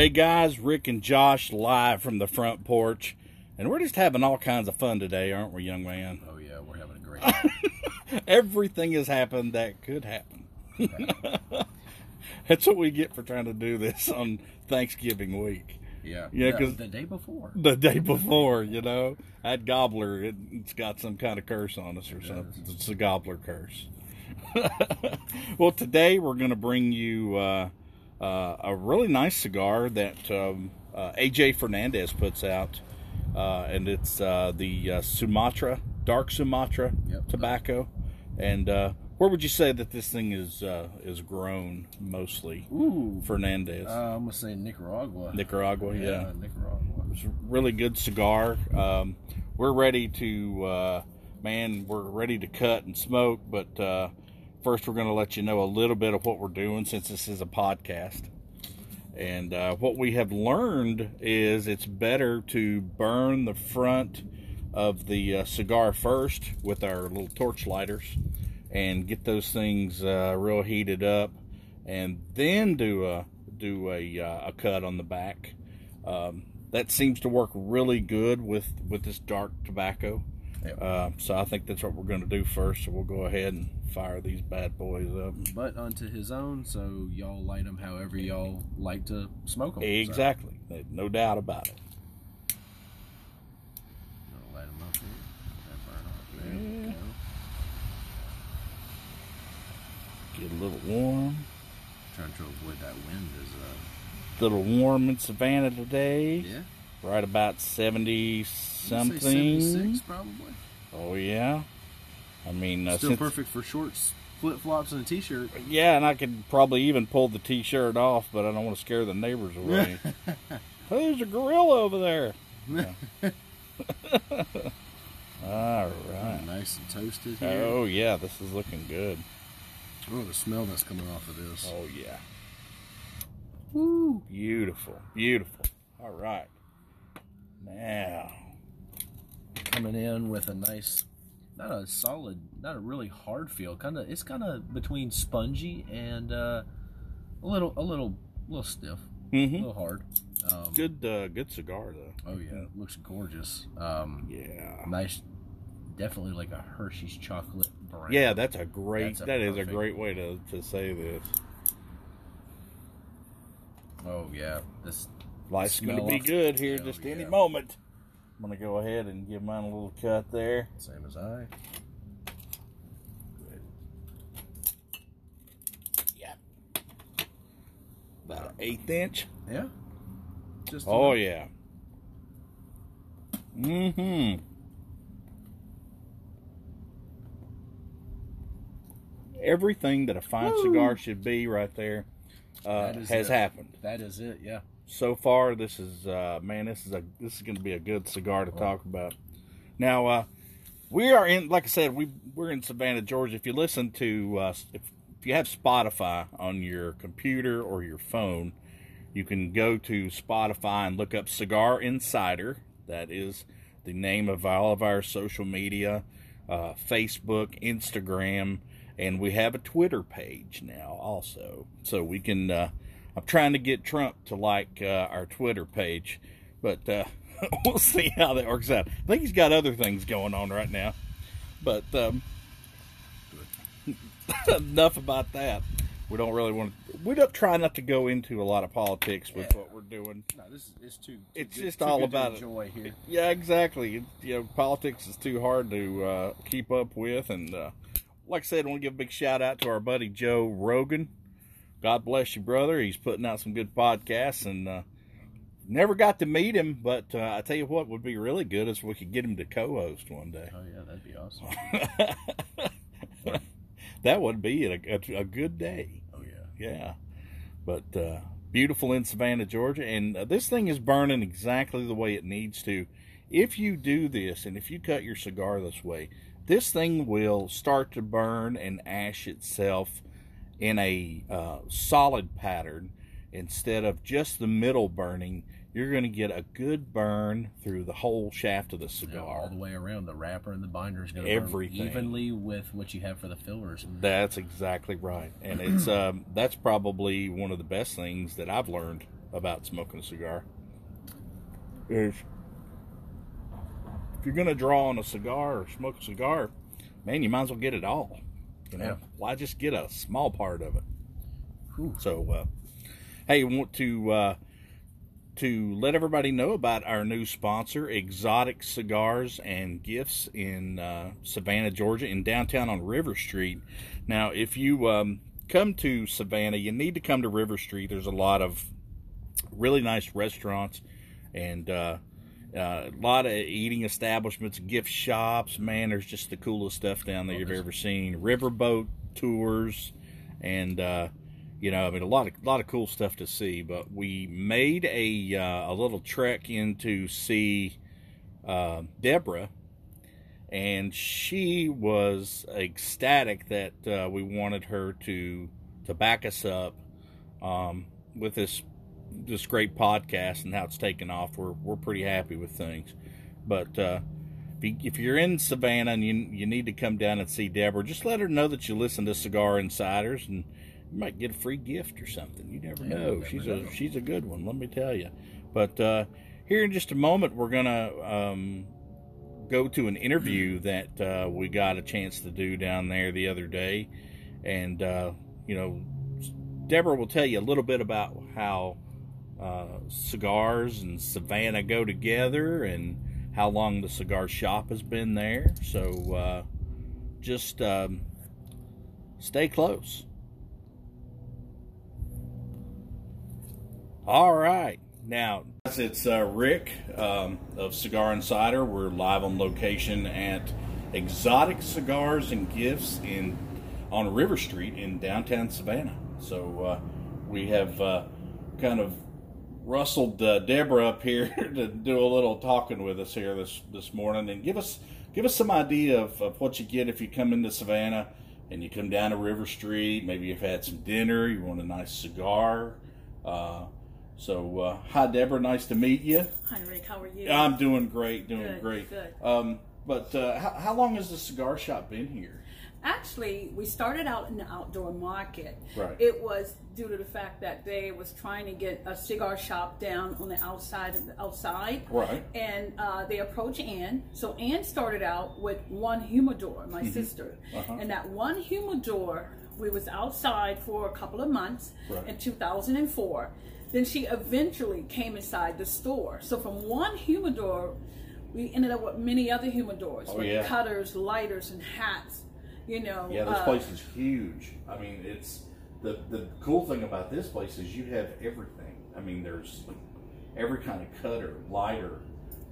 Hey guys, Rick and Josh live from the front porch. And we're just having all kinds of fun today, aren't we, young man? Oh yeah, we're having a great time. Everything has happened that could happen. That's what we get for trying to do this on Thanksgiving week. Yeah. Yeah, because the day before. The day before, you know, that gobbler, it, it's got some kind of curse on us or It something. does. It's a gobbler curse. well, today we're going to bring you uh, uh, a really nice cigar that um, uh, AJ Fernandez puts out, uh, and it's uh, the uh, Sumatra Dark Sumatra Yep. tobacco. And uh, where would you say that this thing is uh, is grown mostly? Ooh. Fernandez, Uh, I'm gonna say Nicaragua. Nicaragua, yeah. Nicaragua. It's a really good cigar. Um, we're ready to, uh, man, we're ready to cut and smoke, but uh, first we're going to let you know a little bit of what we're doing since this is a podcast. And uh, what we have learned is it's better to burn the front of the uh, cigar first with our little torch lighters and get those things uh, real heated up, and then do a do a, uh, a cut on the back. Um, that seems to work really good with with this dark tobacco. Yep. Uh, so I think that's what we're going to do first. So we'll go ahead and fire these bad boys up. But unto his own, so y'all light them however y'all like to smoke them. Exactly, no doubt about it. light them up burn off. There Yeah. Get a little warm. Trying to avoid that wind is uh little warm in Savannah today. yeah. Right about 70 something. 76 probably. Oh, yeah. I mean, uh, Still since- perfect for shorts, flip flops, and a t-shirt. Yeah, and I could probably even pull the t shirt off, but I don't want to scare the neighbors away. There's a gorilla over there. All right. Nice and toasted here. Oh, yeah, this is looking good. Oh, the smell that's coming off of this. Oh, yeah. Woo. Beautiful. Beautiful. All right. Now, Coming in with a nice, not a solid, not a really hard feel. Kind of, it's kind of between spongy and uh, a little, a little, a little stiff, a hmm little hard. Um, good, uh, good cigar, though. Oh yeah, looks gorgeous. Um, Yeah. nice, definitely like a Hershey's chocolate brown. Yeah, that's a great. That's a That is a great way to, to say this. Oh yeah, this. Life's going to be good here just any yeah. moment. I'm going to go ahead and give mine a little cut there. Same as I. Yeah. About an eighth inch. Yeah. Just. Oh enough. yeah. Mm-hmm. Everything that a fine Woo. cigar should be right there uh, has it. happened. That is it. Yeah. So far this is uh man this is a this is going to be a good cigar to talk about. Now uh we are in like i said we we're in savannah georgia. If you listen to uh if, if you have spotify on your computer or your phone you can go to spotify and look up cigar insider. That is the name of all of our social media uh, facebook instagram and we have a twitter page now also. So we can uh, i'm trying to get trump to like uh, our twitter page but uh, we'll see how that works out i think he's got other things going on right now but um, enough about that we don't really want to we don't try not to go into a lot of politics with Yeah. what we're doing No, this is it's too. too It's good- just too all about it. here. Yeah, exactly. You know, politics is too hard to uh, keep up with, and uh, like I said, I want to give a big shout out to our buddy Joe Rogan. God bless you, brother. He's putting out some good podcasts, and uh, never got to meet him, but uh, I tell you what would be really good is we could get him to co-host one day. Oh yeah, that'd be awesome. that would be a, a, a good day. Oh yeah. Yeah. But uh, beautiful in Savannah, Georgia. And uh, this thing is burning exactly the way it needs to. If you do this and if you cut your cigar this way, this thing will start to burn and ash itself in a uh, solid pattern instead of just the middle burning. You're going to get a good burn through the whole shaft of the Yeah, all the way around. The wrapper and the binder is going to Everything. burn evenly with what you have for the fillers. That's exactly right, and it's um, that's probably one of the best things that I've learned about smoking a cigar is if you're going to draw on a cigar or smoke a cigar, man, you might as well get it all. You know, Yeah. why just get a small part of it? Whew. So, uh, hey, want to uh, to let everybody know about our new sponsor, Exotic Cigars and Gifts in uh, Savannah, Georgia, in downtown on River Street. Now, if you um, come to Savannah, you need to come to River Street. There's a lot of really nice restaurants and uh, uh, a lot of eating establishments, gift shops. Man, there's just the coolest stuff down there you've ever seen. Riverboat tours, and uh, you know, I mean, a lot of lot of cool stuff to see. But we made a uh, a little trek in to see uh, Deborah, and she was ecstatic that uh, we wanted her to to back us up um, with this this great podcast and how it's taken off. We're we're pretty happy with things, but uh, if, you, if you're in Savannah and you you need to come down and see Deborah, just let her know that you listen to Cigar Insiders and you might get a free gift or something. You never Yeah, know. you she's never a she's a good one. Let me tell you. But uh, here in just a moment, we're gonna um, go to an interview that uh, we got a chance to do down there the other day, and uh, you know, Deborah will tell you a little bit about how uh, cigars and Savannah go together, and how long the cigar shop has been there. So uh, just um, stay close. All right. Now, it's uh, Rick um, of Cigar Insider. We're live on location at Exotic Cigars and Gifts in on River Street in downtown Savannah. So uh, we have uh, kind of rustled uh, Deborah up here to do a little talking with us here this this morning and give us give us some idea of, of what you get if you come into Savannah and you come down to River Street. Maybe you've had some dinner, you want a nice cigar. Uh, so, uh, hi Deborah, nice to meet you. Hi, Rick. How are you? I'm doing great, doing Good, great. good. Um, but uh, how, how long has the cigar shop been here? Actually, we started out in the outdoor market. Right. It was due to the fact that they was trying to get a cigar shop down on the outside of the outside. Right. And uh, they approached Ann. So Ann started out with one humidor, my sister. Uh-huh. And that one humidor, we was outside for a couple of months Right. in 2004. Then she eventually came inside the store. So from one humidor, we ended up with many other humidors Oh, with yeah. cutters, lighters, and hats. You know, Yeah, this uh, place is huge. I mean, it's the the cool thing about this place is you have everything. I mean, there's every kind of cutter, lighter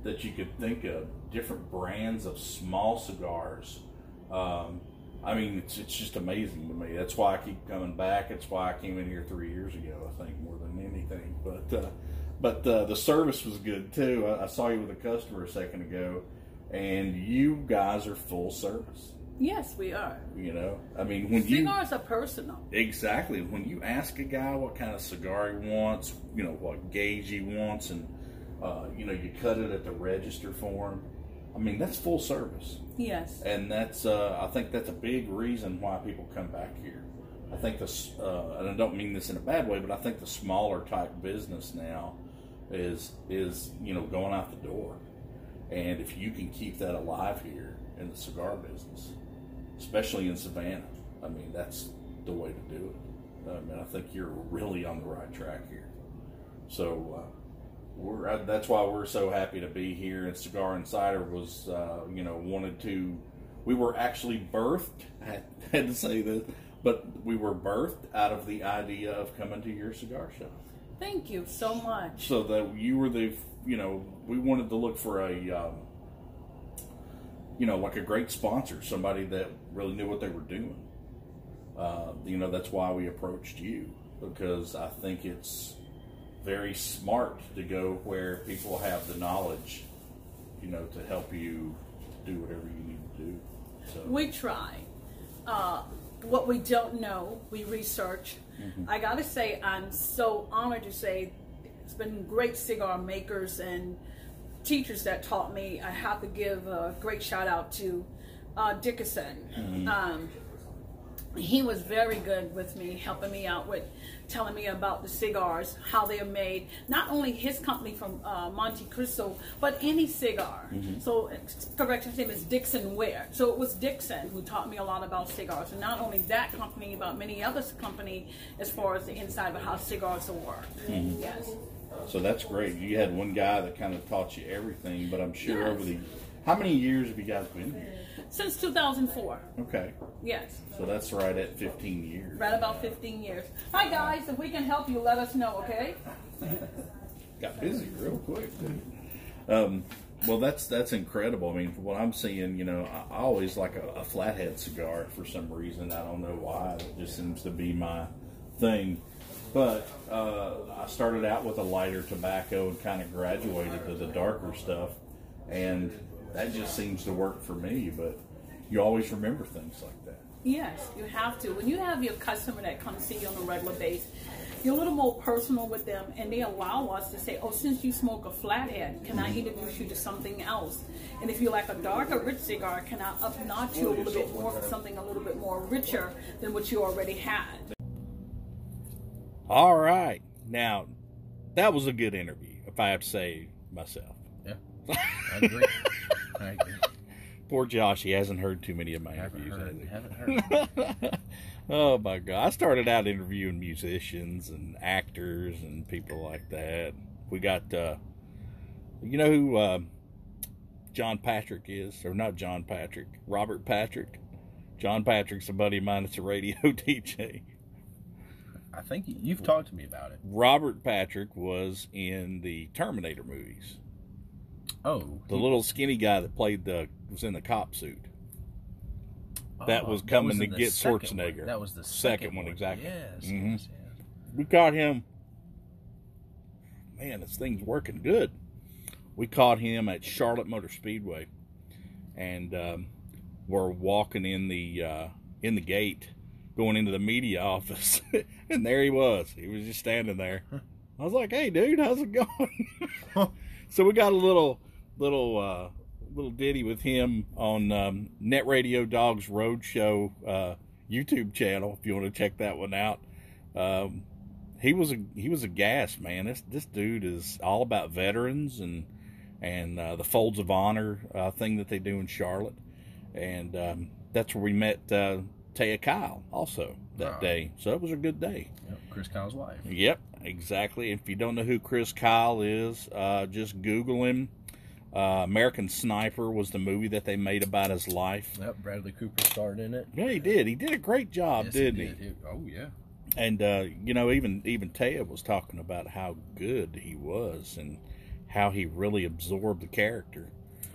that you could think of, different brands of small cigars. Um, I mean, it's it's just amazing to me. That's why I keep coming back. It's why I came in here three years ago. I think more than anything, but. Uh, but uh, the service was good too. I, I saw you with a customer a second ago, and you guys are full service. Yes, we are. You know, I mean, when you Cigars are personal. exactly when you ask a guy what kind of cigar he wants, you know what gauge he wants, and uh, you know you cut it at the register for him. I mean, that's full service, Yes. and that's uh, I think that's a big reason why people come back here. I think this, uh, and I don't mean this in a bad way, but I think the smaller type business now is is you know going out the door, and if you can keep that alive here in the cigar business, especially in Savannah, I mean that's the way to do it. I mean I think you're really on the right track here. So uh, we're uh, that's why we're so happy to be here. And Cigar Insider was uh, you know wanted to. We were actually birthed. I had, to say this, but we were birthed out of the idea of coming to your cigar shop Thank you so much. so that you were the you know we wanted to look for a um, you know like a great sponsor somebody that really knew what they were doing uh, you know that's why we approached you because i think it's very smart to go where people have the knowledge you know to help you do whatever you need to do so We try. Uh, what we don't know, we research. I gotta say, I'm so honored to say it's been great cigar makers and teachers that taught me. I have to give a great shout out to uh, Dickinson. Um, he was very good with me, helping me out with telling me about the cigars, how they are made. Not only his company from uh, Montecristo, but any cigar. So, correct, his name is Dixon Ware. So it was Dixon who taught me a lot about cigars, and not only that company, but many other company as far as the inside of how cigars work. Yes. So that's great. You had one guy that kind of taught you everything, but I'm sure Yes. over the how many years have you guys been here? Since 2004. Okay, Yes. so that's right at 15 years. Right about 15 years. Hi guys, if we can help you, let us know, okay? Got busy real quick. Um, well, that's that's incredible. I mean, from what I'm seeing, you know, I, I always like a, a flathead cigar for some reason. I don't know why. It just seems to be my thing. But uh, I started out with a lighter tobacco and kind of graduated to the darker stuff, and that just seems to work for me. But you always remember things like that. Yes, you have to. When you have your customer that comes see you on a regular basis, you're a little more personal with them, and they allow us to say, "Oh, since you smoke a flathead, can I introduce you to something else?" And if you like a darker, rich cigar, can I up notch you a little bit more for something a little bit more richer than what you already had? All right, now that was a good interview, if I have to say myself. Yeah, I agree. I agree. Poor Josh, he hasn't heard too many of my Haven't interviews. heard. Haven't heard. oh my god! I started out interviewing musicians and actors and people like that. We got, uh, you know who uh, John Patrick is, or not John Patrick, Robert Patrick. John Patrick's a buddy of mine. It's a radio DJ. I think you've talked to me about it. Robert Patrick was in the Terminator movies. Oh, The little skinny guy that played the was in the cop suit. that oh, was coming to in the get second one. Schwarzenegger. That was the Second second, one, exactly. Yes, Mhm. yes, yes. we caught him. Man, this thing's working good. We caught him at Charlotte Motor Speedway, and um, we're walking in the uh, in the gate, going into the media office, and there he was. He was just standing there. I was like, "Hey, dude, how's it going?" so we got a little little uh, little ditty with him on um, Net Radio Dogs Roadshow uh, YouTube channel. If you want to check that one out. Um, he was a he was a gas man. This this dude is all about veterans and and uh, the Folds of Honor uh, thing that they do in Charlotte, and um, that's where we met uh, Taya Kyle also that Wow. day. So it was a good day. Yep, Chris Kyle's wife. Yep, exactly. If you don't know who Chris Kyle is, uh, just Google him. Uh, American Sniper was the movie that they made about his life. Yep, Bradley Cooper starred in it. Yeah, he did. He did a great job, Yes, didn't did. It- oh yeah. and uh, you know, even even Taya was talking about how good he was and how he really absorbed the character.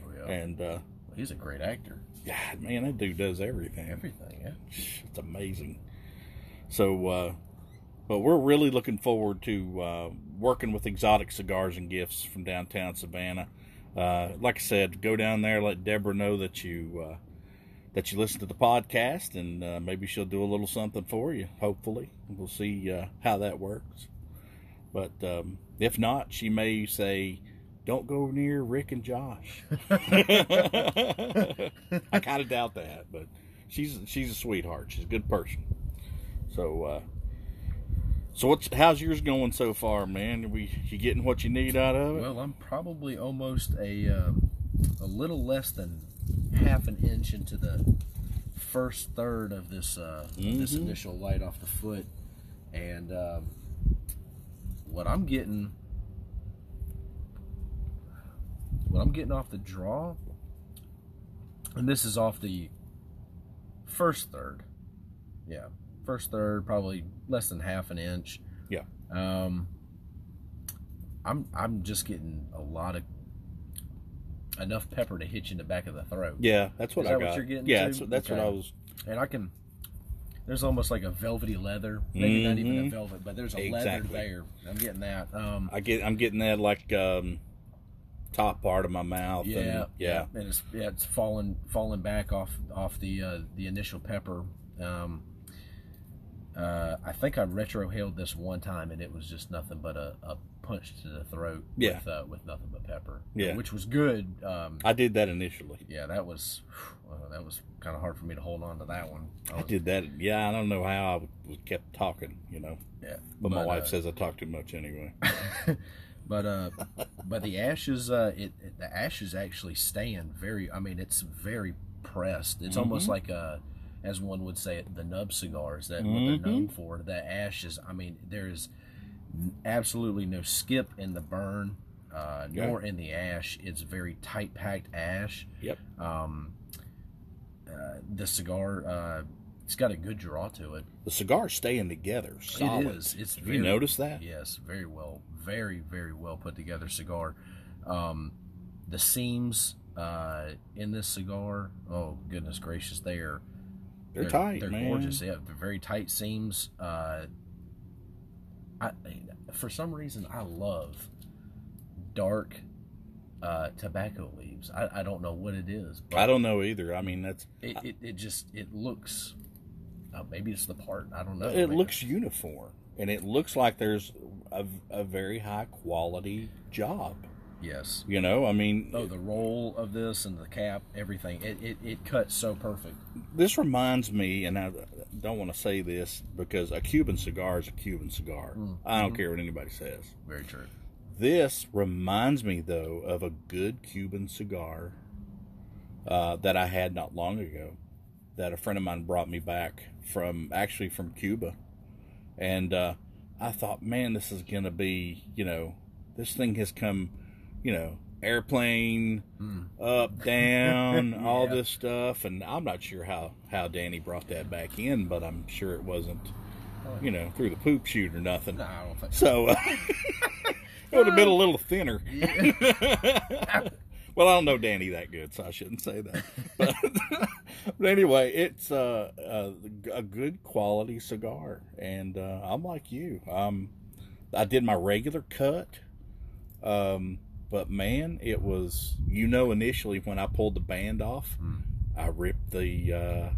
Oh yeah. And uh, He's a great actor. God, man, that dude does everything. Everything. Yeah. It's amazing. So, uh, but we're really looking forward to uh, working with Exotic Cigars and Gifts from downtown Savannah. Uh, like I said, go down there, let Deborah know that you uh, that you listen to the podcast, and uh, maybe she'll do a little something for you. Hopefully, we'll see uh, how that works. But um, if not, she may say, "Don't go near Rick and Josh." I kind of doubt that, but she's she's a sweetheart. She's a good person. So, uh, so what's how's yours going so far, man? Are we you getting what you need out of it? Well, I'm probably almost a uh, a little less than half an inch into the first third of this uh, of this initial light off the foot, and um, what I'm getting, what I'm getting off the draw, and this is off the first third, yeah, first third, probably less than half an inch. Yeah. Um, I'm I'm just getting a lot of enough pepper to hit you in the back of the throat. yeah, that's what Is I that got. what you're getting yeah, to? that's, what- that's what I was. And I can there's almost like a velvety leather. Maybe not even a Mhm. velvet, but there's a leather there. I'm getting that. Um I get I'm getting that like um, top part of my mouth. yeah, and, yeah, And it's yeah, it's falling falling back off off the uh, the initial pepper. Um Uh, I think I retrohaled this one time, and it was just nothing but a, a punch to the throat Yeah. with, uh, with nothing but pepper. Yeah. which was good. Um, I did that initially. yeah, that was well, that was kind of hard for me to hold on to that one. I I did that. Yeah, I don't know how I was kept talking, you know. Yeah, But, my wife uh, says I talk too much anyway. but uh, but the ashes, uh, it, it the ashes actually stand very. I mean, it's very pressed. It's almost like a, as one would say, the nub cigars that what they're known for. The ashes. I mean, there is absolutely no skip in the burn, uh, Yeah. nor in the ash. It's very tight packed ash. Yep. Um, uh, the cigar, uh, it's got a good draw to it. The cigars staying together, solid. It is. It's Have very, you noticed that? Yes, very well, very very well put together cigar. Um, the seams uh, in this cigar, oh goodness gracious, they are They're, tight, They're man. gorgeous. They have very tight seams. Uh, I for some reason I love dark uh, tobacco leaves. I, I don't know what it is. But I don't know either. I mean, that's It, it, it just it looks. Uh, maybe it's the part. I don't know. it Maybe- looks uniform, and it looks like there's a, a very high quality job. Yes. You know, I mean, Oh, the roll of this and the cap, everything. It it, it cuts so perfect. this reminds me, and I don't want to say this because a Cuban cigar is a Cuban cigar. I don't care what anybody says. Very true. This reminds me, though, of a good Cuban cigar uh, that I had not long ago. That a friend of mine brought me back from, actually from Cuba, and uh, I thought, man, this is gonna be, you know, this thing has come, you know, airplane up, down, all this stuff, and I'm not sure how how Danny brought that back in, but I'm sure it wasn't, you know, through the poop chute or nothing. No, I don't think. So uh, it would have been a little thinner. well, I don't know Danny that good, so I shouldn't say that. But, but anyway, it's uh, uh, a good quality cigar, and uh, I'm like you. Um, I did my regular cut, um, but man, it was you know initially when I pulled the band off, I ripped the uh,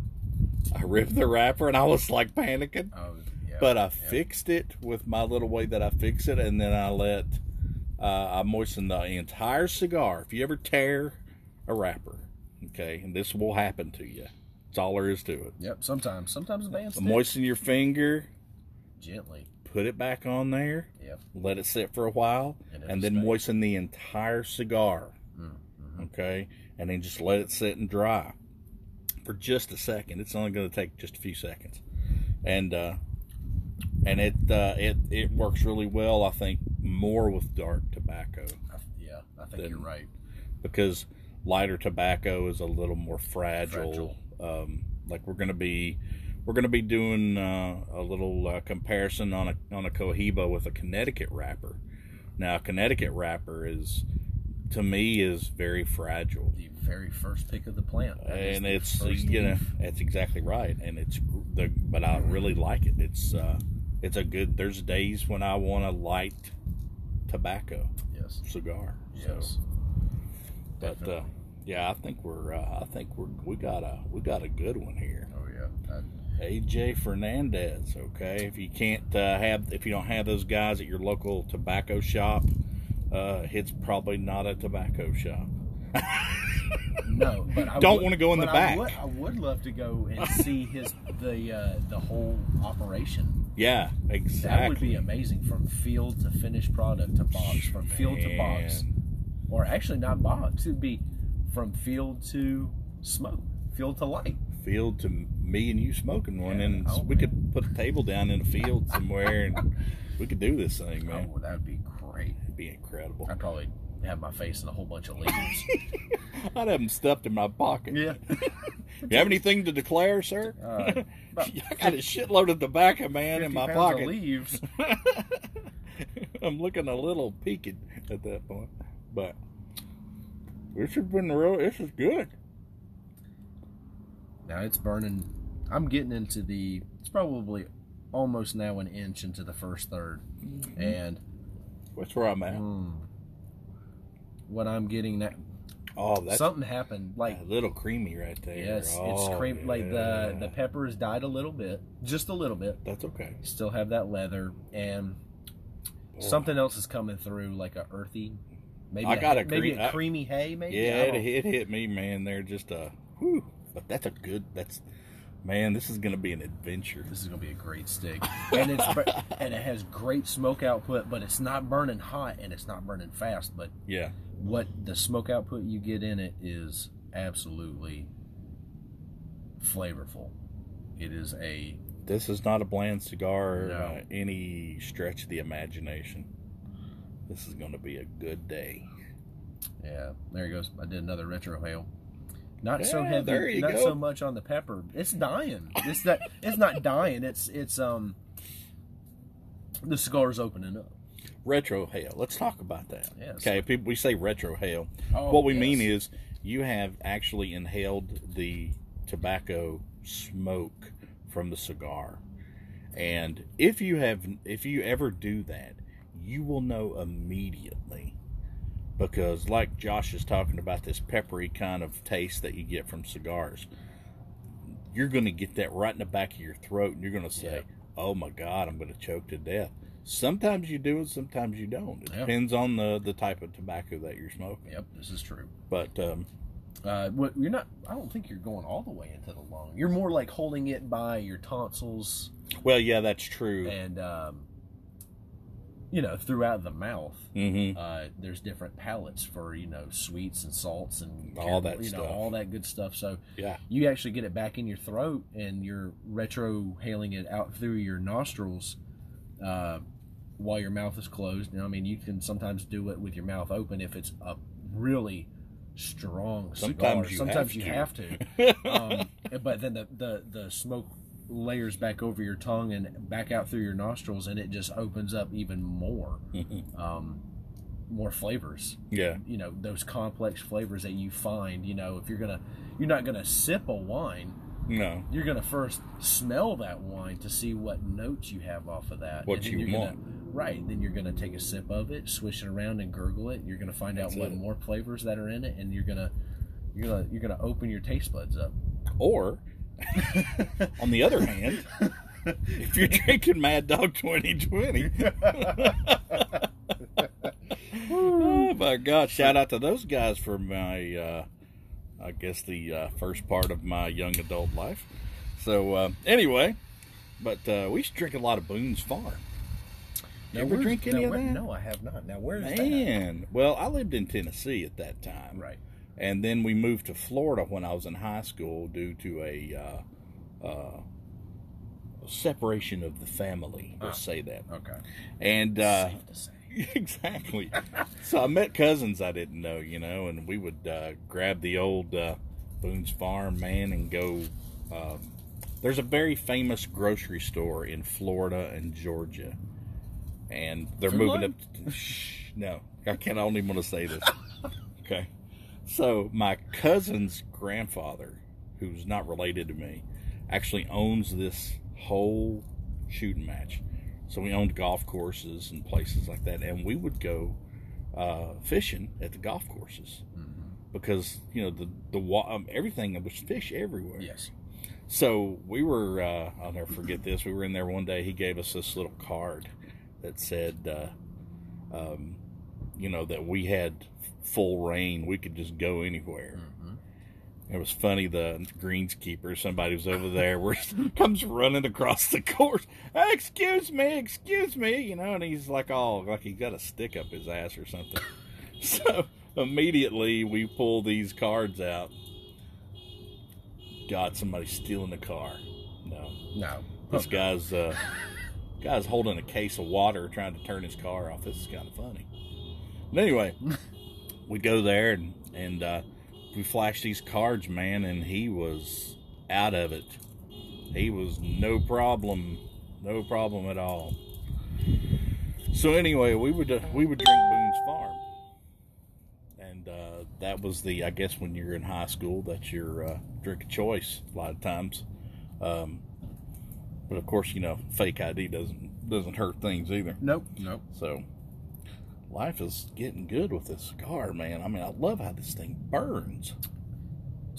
I ripped the wrapper, and I was like panicking Oh, yeah. but I yeah. fixed it with my little way that I fix it, and then I let uh, I moisten the entire cigar. If you ever tear a wrapper, okay, and this will happen to you. That's all there is to it. Yep. Sometimes, sometimes the band's Moisten your finger, gently. put it back on there, Yep. let it sit for a while, And and, then moisten the entire cigar. Mm-hmm. Okay, and then just let it sit and dry for just a second. It's only going to take just a few seconds, and uh, and it uh, it it works really well. I think more with dark tobacco I, yeah, I think Then- you're right. because lighter tobacco is a little more fragile. Fragile. Um, like we're going to be we're going to be doing uh, a little uh, comparison on a on a Cohiba with a Connecticut wrapper. Now, a Connecticut wrapper is to me is very fragile. The very first pick of the plant, That and it's you know leaf. that's exactly right and it's the but i really like it it's uh it's a good there's days when i want a light tobacco Yes. cigar Yes. so but uh yeah i think we're uh, i think we're we got a we got a good one here Oh yeah. I, aj fernandez okay if you can't uh, have if you don't have those guys at your local tobacco shop uh it's probably not a tobacco shop no, but I Don't would- wanna go in the I back. would, I would love to go and see his the uh, the whole operation. yeah exactly That would be amazing from field to finished product to box, from field to box, Man. Or actually not box. It'd be from field to smoke, field to light. field to me and you smoking one, Yeah. and Oh, we man. could put a table down in a field somewhere, and we could do this thing, man. Oh, that'd be great. It'd be incredible. I'd probably have my face in a whole bunch of leaves. I'd have them stuffed in my pocket. yeah. You have anything to declare, sir? Uh, I got a shitload of tobacco, man, in my pocket. leaves. I'm looking a little peaked at that point, but this has been real. This is good. Now it's burning. I'm getting into the. It's probably almost now an inch into the first 3rd and That's where I'm at. mm, what I'm getting that Oh, that's something happened. Like a little creamy right there. yes, oh, it's cream. Like the the pepper has died a little bit, just a little bit. That's okay. Still have that leather and something else is coming through, like a earthy. Maybe I got a maybe cre- a I- creamy hay. Maybe Yeah, it, it hit me, man. They're just a whew. But that's a good. That's man. This is gonna be an adventure. This is gonna be a great steak, and it's and it has great smoke output, but it's not burning hot and it's not burning fast. But Yeah. what the smoke output you get in it is absolutely flavorful. It is a This is not a bland cigar No. uh, any stretch of the imagination. This is going to be a good day. yeah. There he goes. I did another retrohale. Not so heavy. not go. so much on the pepper. It's dying. It's that. It's not dying. It's it's um. The cigar's opening up. Retrohale. Let's talk about that. Yes. Okay, people we say retrohale. Oh, what we yes. mean is you have actually inhaled the tobacco smoke from the cigar. And if you have if you ever do that, you will know immediately because like Josh is talking about this peppery kind of taste that you get from cigars. You're going to get that right in the back of your throat and you're going to say, Yeah. "Oh my god, I'm going to choke to death." Sometimes you do and sometimes you don't. It Yeah. depends on the the type of tobacco that you're smoking. Yep, this is true. But um, Uh, what you're not. I don't think you're going all the way into the lung. You're more like holding it by your tonsils well, yeah, that's true. and, um, you know, throughout the mouth. hmm Uh, there's different palates for you know sweets and salts and All that you know stuff. all that good stuff. So Yeah, you actually get it back in your throat and you're retrohaling it out through your nostrils uh, while your mouth is closed. Now, I mean, you can sometimes do it with your mouth open if it's a really strong Sometimes cigar. you sometimes have you to. have to. um, but then the, the the smoke layers back over your tongue and back out through your nostrils, and it just opens up even more, um, more flavors. Yeah, you know those complex flavors that you find you know if you're gonna you're not gonna sip a wine no, you're gonna first smell that wine to see what notes you have off of that. What you want. gonna, right. Then you're gonna take a sip of it swish it around and gurgle it. You're gonna find That's out what it. more flavors that are in it and you're gonna you're gonna you're gonna open your taste buds up. Or, on the other hand, if you're drinking Mad Dog 2020, oh my God! Shout out to those guys for my, uh, I guess the uh, first part of my young adult life. So uh, anyway, but uh, we used to drink a lot of Boone's Farm. You ever drink any now, of that? no i have not now where's that Man, well, I lived in Tennessee at that time. right And then we moved to Florida when I was in high school due to a uh, uh, separation of the family. Let's say that. okay And uh, safe to say exactly. so I met cousins I didn't know, you know, and we would uh, grab the old uh, Boone's Farm man and go. Um, there's a very famous grocery store in Florida and Georgia, and they're Food moving Lion? up. Shh, no, I can't. I don't even want to say this. Okay, so my cousin's grandfather, who's not related to me, actually owns this whole shooting match. So we owned golf courses and places like that, and we would go uh, fishing at the golf courses because you know the the um, everything there was fish everywhere. yes So we were, uh, I'll never forget this. We were in there one day. He gave us this little card that said, uh, um, you know, that we had full reign. We could just go anywhere. It was funny. The greenskeeper, somebody was over there, where comes running across the course. "Hey, excuse me, excuse me, you know, and he's like, all like he's got a stick up his ass or something. so immediately we pull these cards out. God, somebody's stealing the car. No, no this guy's uh, guy's holding a case of water, trying to turn his car off. This is kind of funny. But anyway, we go there and and uh, we flash these cards, man, and he was out of it. He was no problem, no problem at all. So anyway, we would uh, we would drink Boone's Farm, and uh, that was the I guess when you're in high school that's your uh, drink of choice a lot of times. Um, but of course, you know, fake ID doesn't doesn't hurt things either. nope nope So life is getting good with this cigar, man. I mean, I love how this thing burns.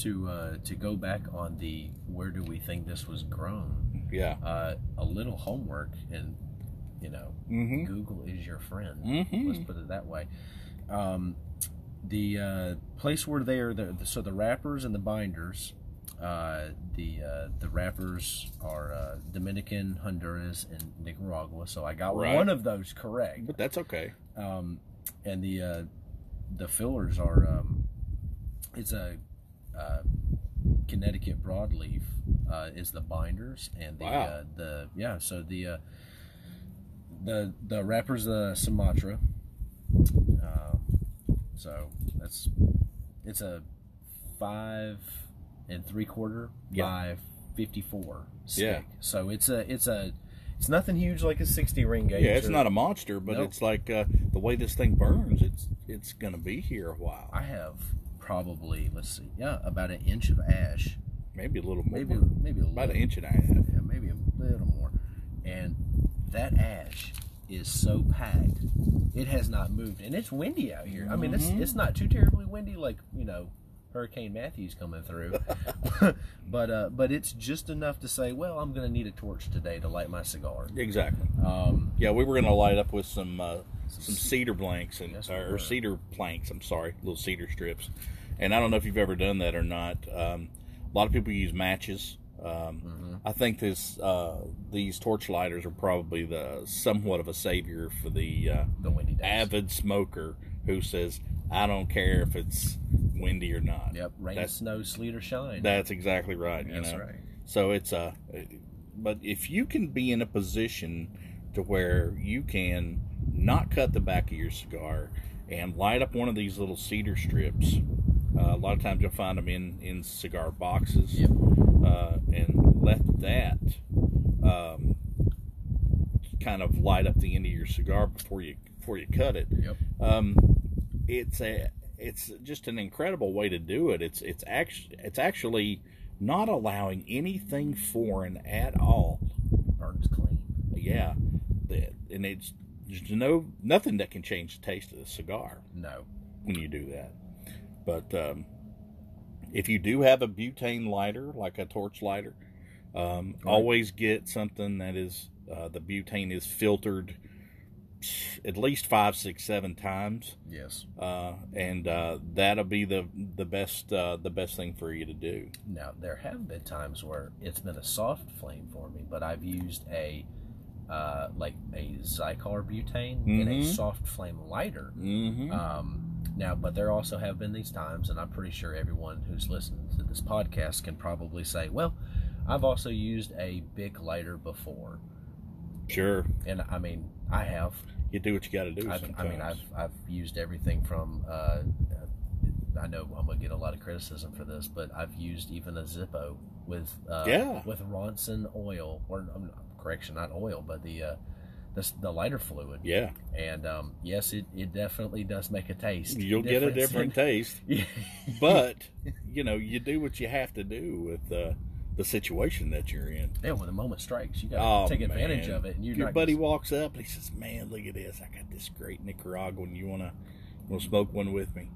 To uh, to go back on the where do we think this was grown? Yeah. Uh, a little homework and you know Mm-hmm. Google is your friend. Mhm. Let's put it that way. Um, the uh, place where they are, the, so the wrappers and the binders, uh, the uh, the wrappers are uh, Dominican, Honduras, and Nicaragua. So I got Right. one of those correct. But that's okay. Um, and the uh, the fillers are um, it's a uh, Connecticut broadleaf uh, is the binders and the Wow. uh, the yeah so the uh, the the wrappers uh, Sumatra. Um, so that's it's a five and three quarter Yeah. by fifty four stick. Yeah. So it's a it's a it's nothing huge like a sixty ring gauge. Yeah, it's or- not a monster, but Nope. it's like uh, the way this thing burns. It's it's gonna be here a while. I have probably let's see, yeah, about an inch of ash, Maybe a little more. maybe maybe a little, about an inch and a half. yeah, maybe a little more, and that ash is so packed, it has not moved, and it's windy out here. I mean, it's Mhm. it's not too terribly windy, like you know, Hurricane Matthew's coming through, but uh, but it's just enough to say, well, I'm going to need a torch today to light my cigar. Exactly. Um, Yeah, we were gonna light up with some uh, some cedar blanks and Yes, we or, were. cedar planks. I'm sorry, little cedar strips. And I don't know if you've ever done that or not. Um, a lot of people use matches. Um, mhm. I think this uh, these torch lighters are probably the somewhat of a savior for the uh, the windy avid smoker who says, "I don't care if it's windy or not." Yep, rain, That's- snow, sleet, or shine. That's exactly right. You That's know? right. So it's a, but if you can be in a position to where you can not cut the back of your cigar and light up one of these little cedar strips, uh, a lot of times you'll find them in in cigar boxes, Yep. uh, and let that um, kind of light up the end of your cigar before you before you cut it. Yep. Um, it's a it's just an incredible way to do it. It's it's actually it's actually not allowing anything foreign at all. Burns clean. Yeah, and it's there's no nothing that can change the taste of the cigar No. when you do that. But um, if you do have a butane lighter, like a torch lighter, um, Right. always get something that is uh, the butane is filtered at least five, six, seven times, Yes. uh, and uh, that'll be the the best uh, the best thing for you to do. Now there have been times where it's been a soft flame for me, but I've used a uh, like a Xikar butane in a Mhm. soft flame lighter. Mm-hmm. Um, now, but there also have been these times, and I'm pretty sure everyone who's listening to this podcast can probably say, "Well, I've also used a big lighter before," sure, and I mean, I have. You do what you got to do. I mean, I've I've used everything from. Uh, I know I'm gonna get a lot of criticism for this, but I've used even a Zippo with uh, Yeah. with Ronson oil or um, correction, not oil, but the uh, the, the lighter fluid. yeah, And um, yes, it, it definitely does make a taste. you'll get a different taste. But you know you do what you have to do with uh, the situation that you're in. yeah, when the moment strikes, you got to Oh, take advantage man. of it. And Your buddy gonna- walks up and he says, "Man, look at this! I got this great Nicaraguan. You wanna wanna smoke one with me?"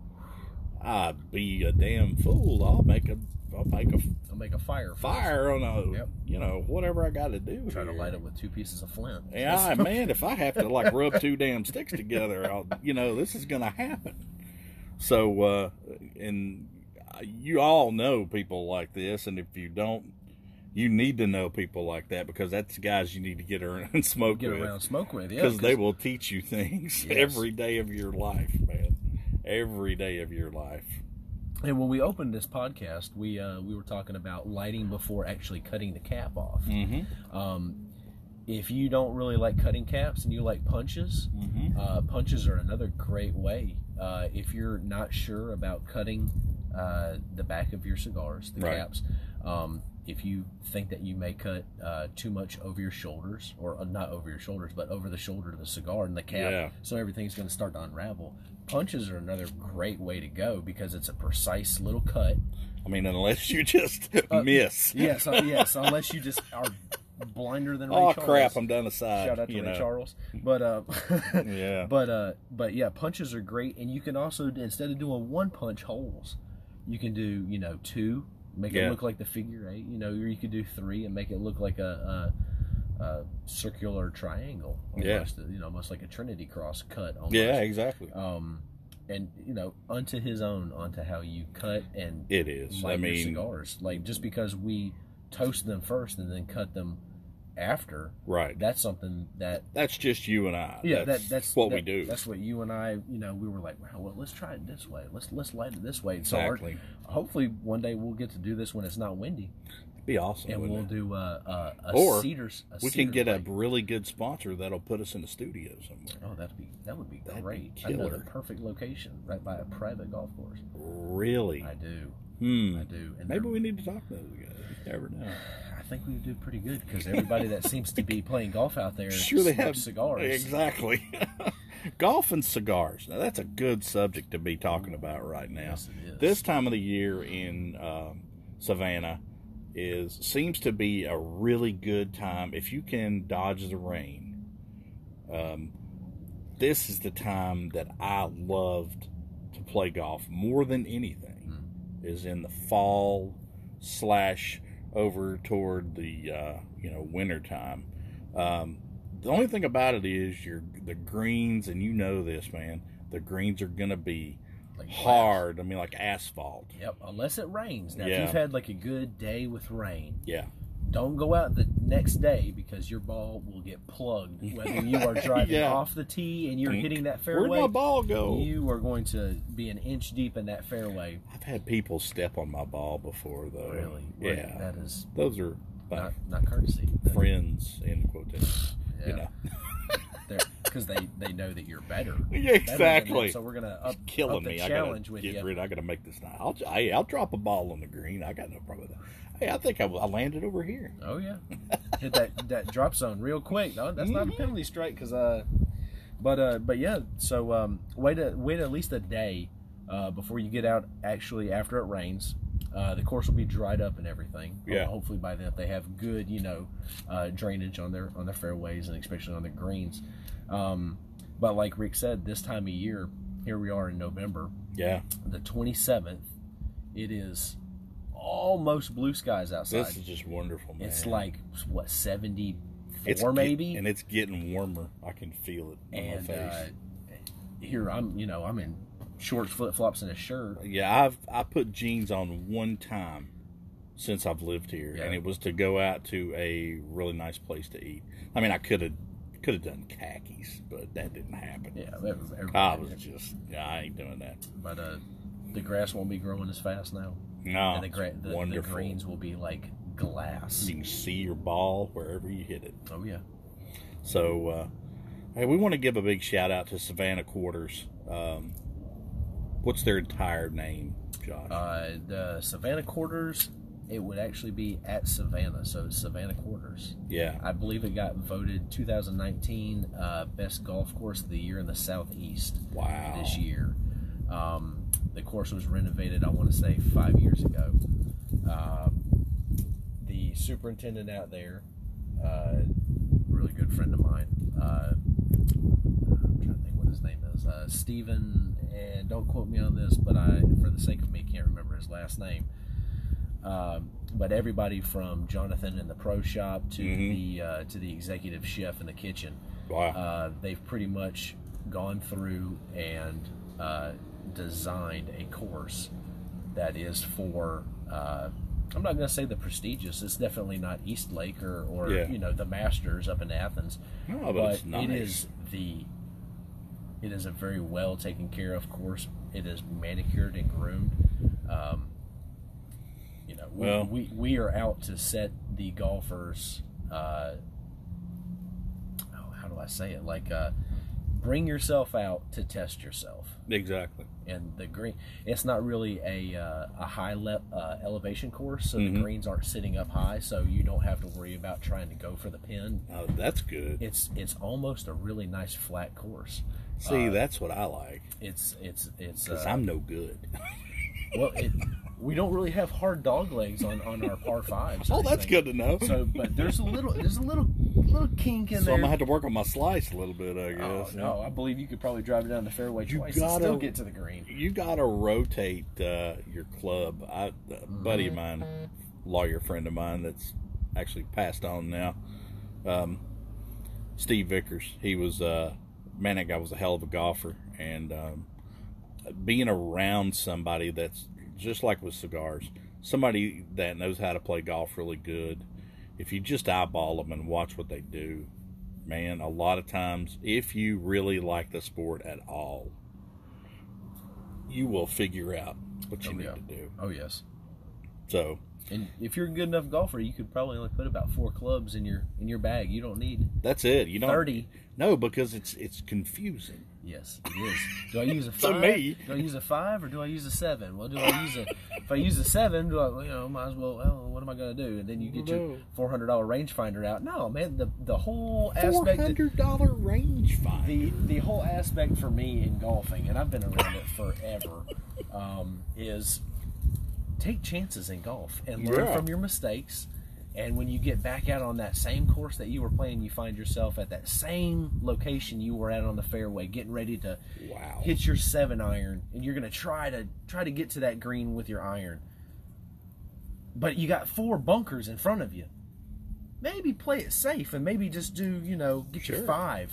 I'd be a damn fool. I'll make a I'll make a I'll make a fire. fire on a Yep. you know whatever I got to do. Try to light it with two pieces of flint. Yeah, man, if I have to like rub two damn sticks together, I'll, you know, this is to happen. So, uh, and you all know people like this, and if you don't, you need to know people like that because that's the guys you need to get around and smoke Get with around smoke with, yeah. because they will teach you things Yes. every day of your life, man. Every day of your life. And when we opened this podcast, we uh, we were talking about lighting before actually cutting the cap off. Mm-hmm. Um, if you don't really like cutting caps and you like punches, Mm-hmm. uh, punches are another great way. Uh, if you're not sure about cutting uh, the back of your cigars, the Right. caps, um, if you think that you may cut uh, too much over your shoulders, or uh, not over your shoulders, but over the shoulder of the cigar and the cap, Yeah. so everything's going to start to unravel. Punches are another great way to go because it's a precise little cut. I mean, unless you just Uh, miss. Yes, uh, yes, unless you just are blinder than Ray oh Charles. crap! I'm down the side. Shout out to you Ray know. Charles. But uh, Yeah. But uh, but yeah, punches are great, and you can also instead of doing one punch holes, you can do you know two, make Yeah. it look like the figure eight. You know, or you could do three and make it look like a, a, a circular triangle. Yeah. Almost, You know, almost like a Trinity cross cut. Almost. Yeah, exactly. Um, and you know, unto his own, onto how you cut and It is. I mean, cigars. Like just because we toast them first and then cut them after, right. that's something that That's just you and I. yeah, that's, that, that's what we do. That's what you and I, you know, we were like, well, well, let's try it this way. Let's let's light it this way. So our- exactly. hopefully one day we'll get to do this when it's not windy, Be awesome. and we'll it? do uh, uh, a Or cedars. A we can get a really good sponsor that'll put us in the studio somewhere. Oh, that'd be that would be That'd be great. I know the killer. perfect location, right by a private golf course. Really? I do, Hmm. I do. And Maybe we need to talk to those guys. You never know. I think we do pretty good because everybody that seems to be playing golf out there Sure, they have cigars. Exactly. Golf and cigars. Now that's a good subject to be talking about right now. Yes, it is. This time of the year in um, Savannah is seems to be a really good time if you can dodge the rain. Um, this is the time that I loved to play golf more than anything. Is in the fall slash over toward the uh, you know winter time. Um, the only thing about it is your the greens, and you know this, man. The greens are gonna be Like hard. I mean, like asphalt. Yep, unless it rains. Now, Yeah. if you've had like a good day with rain, Yeah, don't go out the next day because your ball will get plugged. Whether you are driving Yeah. off the tee and you're Think, hitting that fairway, where'd fairway, my ball go? you are going to be an inch deep in that fairway. I've had people step on my ball before, though. Really, Yeah, that is those are not not courtesy. Friends in quotation. Yeah. You know, because they they know that you're better. Yeah, better exactly. So we're gonna up, killing up the me. I challenge gotta with get you. rid. I gotta make this now. I'll, hey, I'll drop a ball on the green. I got no problem with that. Hey, I think I, I landed over here. Oh yeah, hit that that drop zone real quick. No, that's not a penalty strike because uh, but uh, but yeah. So um, wait a wait at least a day uh, before you get out. Actually, after it rains, uh, the course will be dried up and everything. Yeah. Hopefully by then they have good you know uh, drainage on their on their fairways and especially on their greens. Um, but like Rick said, this time of year, here we are in November, Yeah, the 27th. It is almost blue skies outside. this is just wonderful, man. It's like what seventy get- maybe, and it's getting warmer. I can feel it on and my face. uh, here I'm you know I'm in shorts, flip flops, and a shirt. Yeah, I've I put jeans on one time since I've lived here, Yeah. and it was to go out to a really nice place to eat. I mean, I could have could have done khakis, but that didn't happen. Yeah, everybody I was just yeah, I ain't doing that. but uh, the grass won't be growing as fast now, No, and the, gra- the wonderful. greens will be like glass. You can see your ball wherever you hit it. Oh yeah, So, uh, hey, we want to give a big shout out to Savannah Quarters. Um, what's their entire name, Josh? uh, the Savannah Quarters. It would actually be at Savannah, so it's Savannah Quarters. yeah, I believe it got voted 2019 uh, best golf course of the year in the Southeast. wow. this year. Um, the course was renovated, I want to say, five years ago. Uh, the superintendent out there, uh, really good friend of mine, uh, I'm trying to think what his name is, uh, Stephen, and don't quote me on this, but I, for the sake of me, can't remember his last name. Um, but everybody from Jonathan in the pro shop to Mhm. the uh, to the executive chef in the kitchen, Wow. uh, they've pretty much gone through and uh, designed a course that is for. Uh, I'm not going to say the prestigious. It's definitely not East Lake or, or Yeah. you know the Masters up in Athens, No, but it's nice. it is the. It is a very well taken care of course. It is manicured and groomed. Um, you know, we, Well- we we are out to set the golfers. Uh, oh, how do I say it? Like, uh, bring yourself out to test yourself. exactly. And the green, it's not really a uh, a high le- uh, elevation course, so Mhm. the greens aren't sitting up high, so you don't have to worry about trying to go for the pin. Oh, that's good. It's it's almost a really nice flat course. See, uh, that's what I like It's it's it's because uh, I'm no good. Well, it, we don't really have hard dog legs on, on our par fives. Oh, that's anything. good to know. So, but there's a little there's a little little kink in So there. I'm gonna have to work on my slice a little bit, I guess. Oh, guess. no, I believe you could probably drive it down the fairway You twice and gotta- still get to the green. You gotta rotate uh, your club. I, a buddy of mine, lawyer friend of mine, that's actually passed on now. Um, Steve Vickers. He was uh, man. That guy was a hell of a golfer, and um, being around somebody that's just like with cigars, somebody that knows how to play golf really good. If you just eyeball them and watch what they do, man, a lot of times, if you really like the sport at all, you will figure out what you Oh, need yeah. to do. Oh yes. So, And if you're a good enough golfer, you could probably only put about four clubs in your in your bag. You don't need that's it. You don't thirty. No, because it's it's confusing. Yes, it is. Do I use a To five? me. Do I use a five or do I use a seven? Well, do I use a? If I use a seven, do I? You know, might as well. Well, what am I going to do? And then you get No. your four hundred dollar rangefinder out. No, man, the the whole aspect. hundred dollar range finder. the the whole aspect for me in golfing, and I've been around it forever, um, is take chances in golf and learn Yeah. from your mistakes. And when you get back out on that same course that you were playing, you find yourself at that same location you were at on the fairway, getting ready to Wow. hit your seven iron, and you're going to try to try to get to that green with your iron. But you got four bunkers in front of you. Maybe play it safe and maybe just do you know get Sure. your five,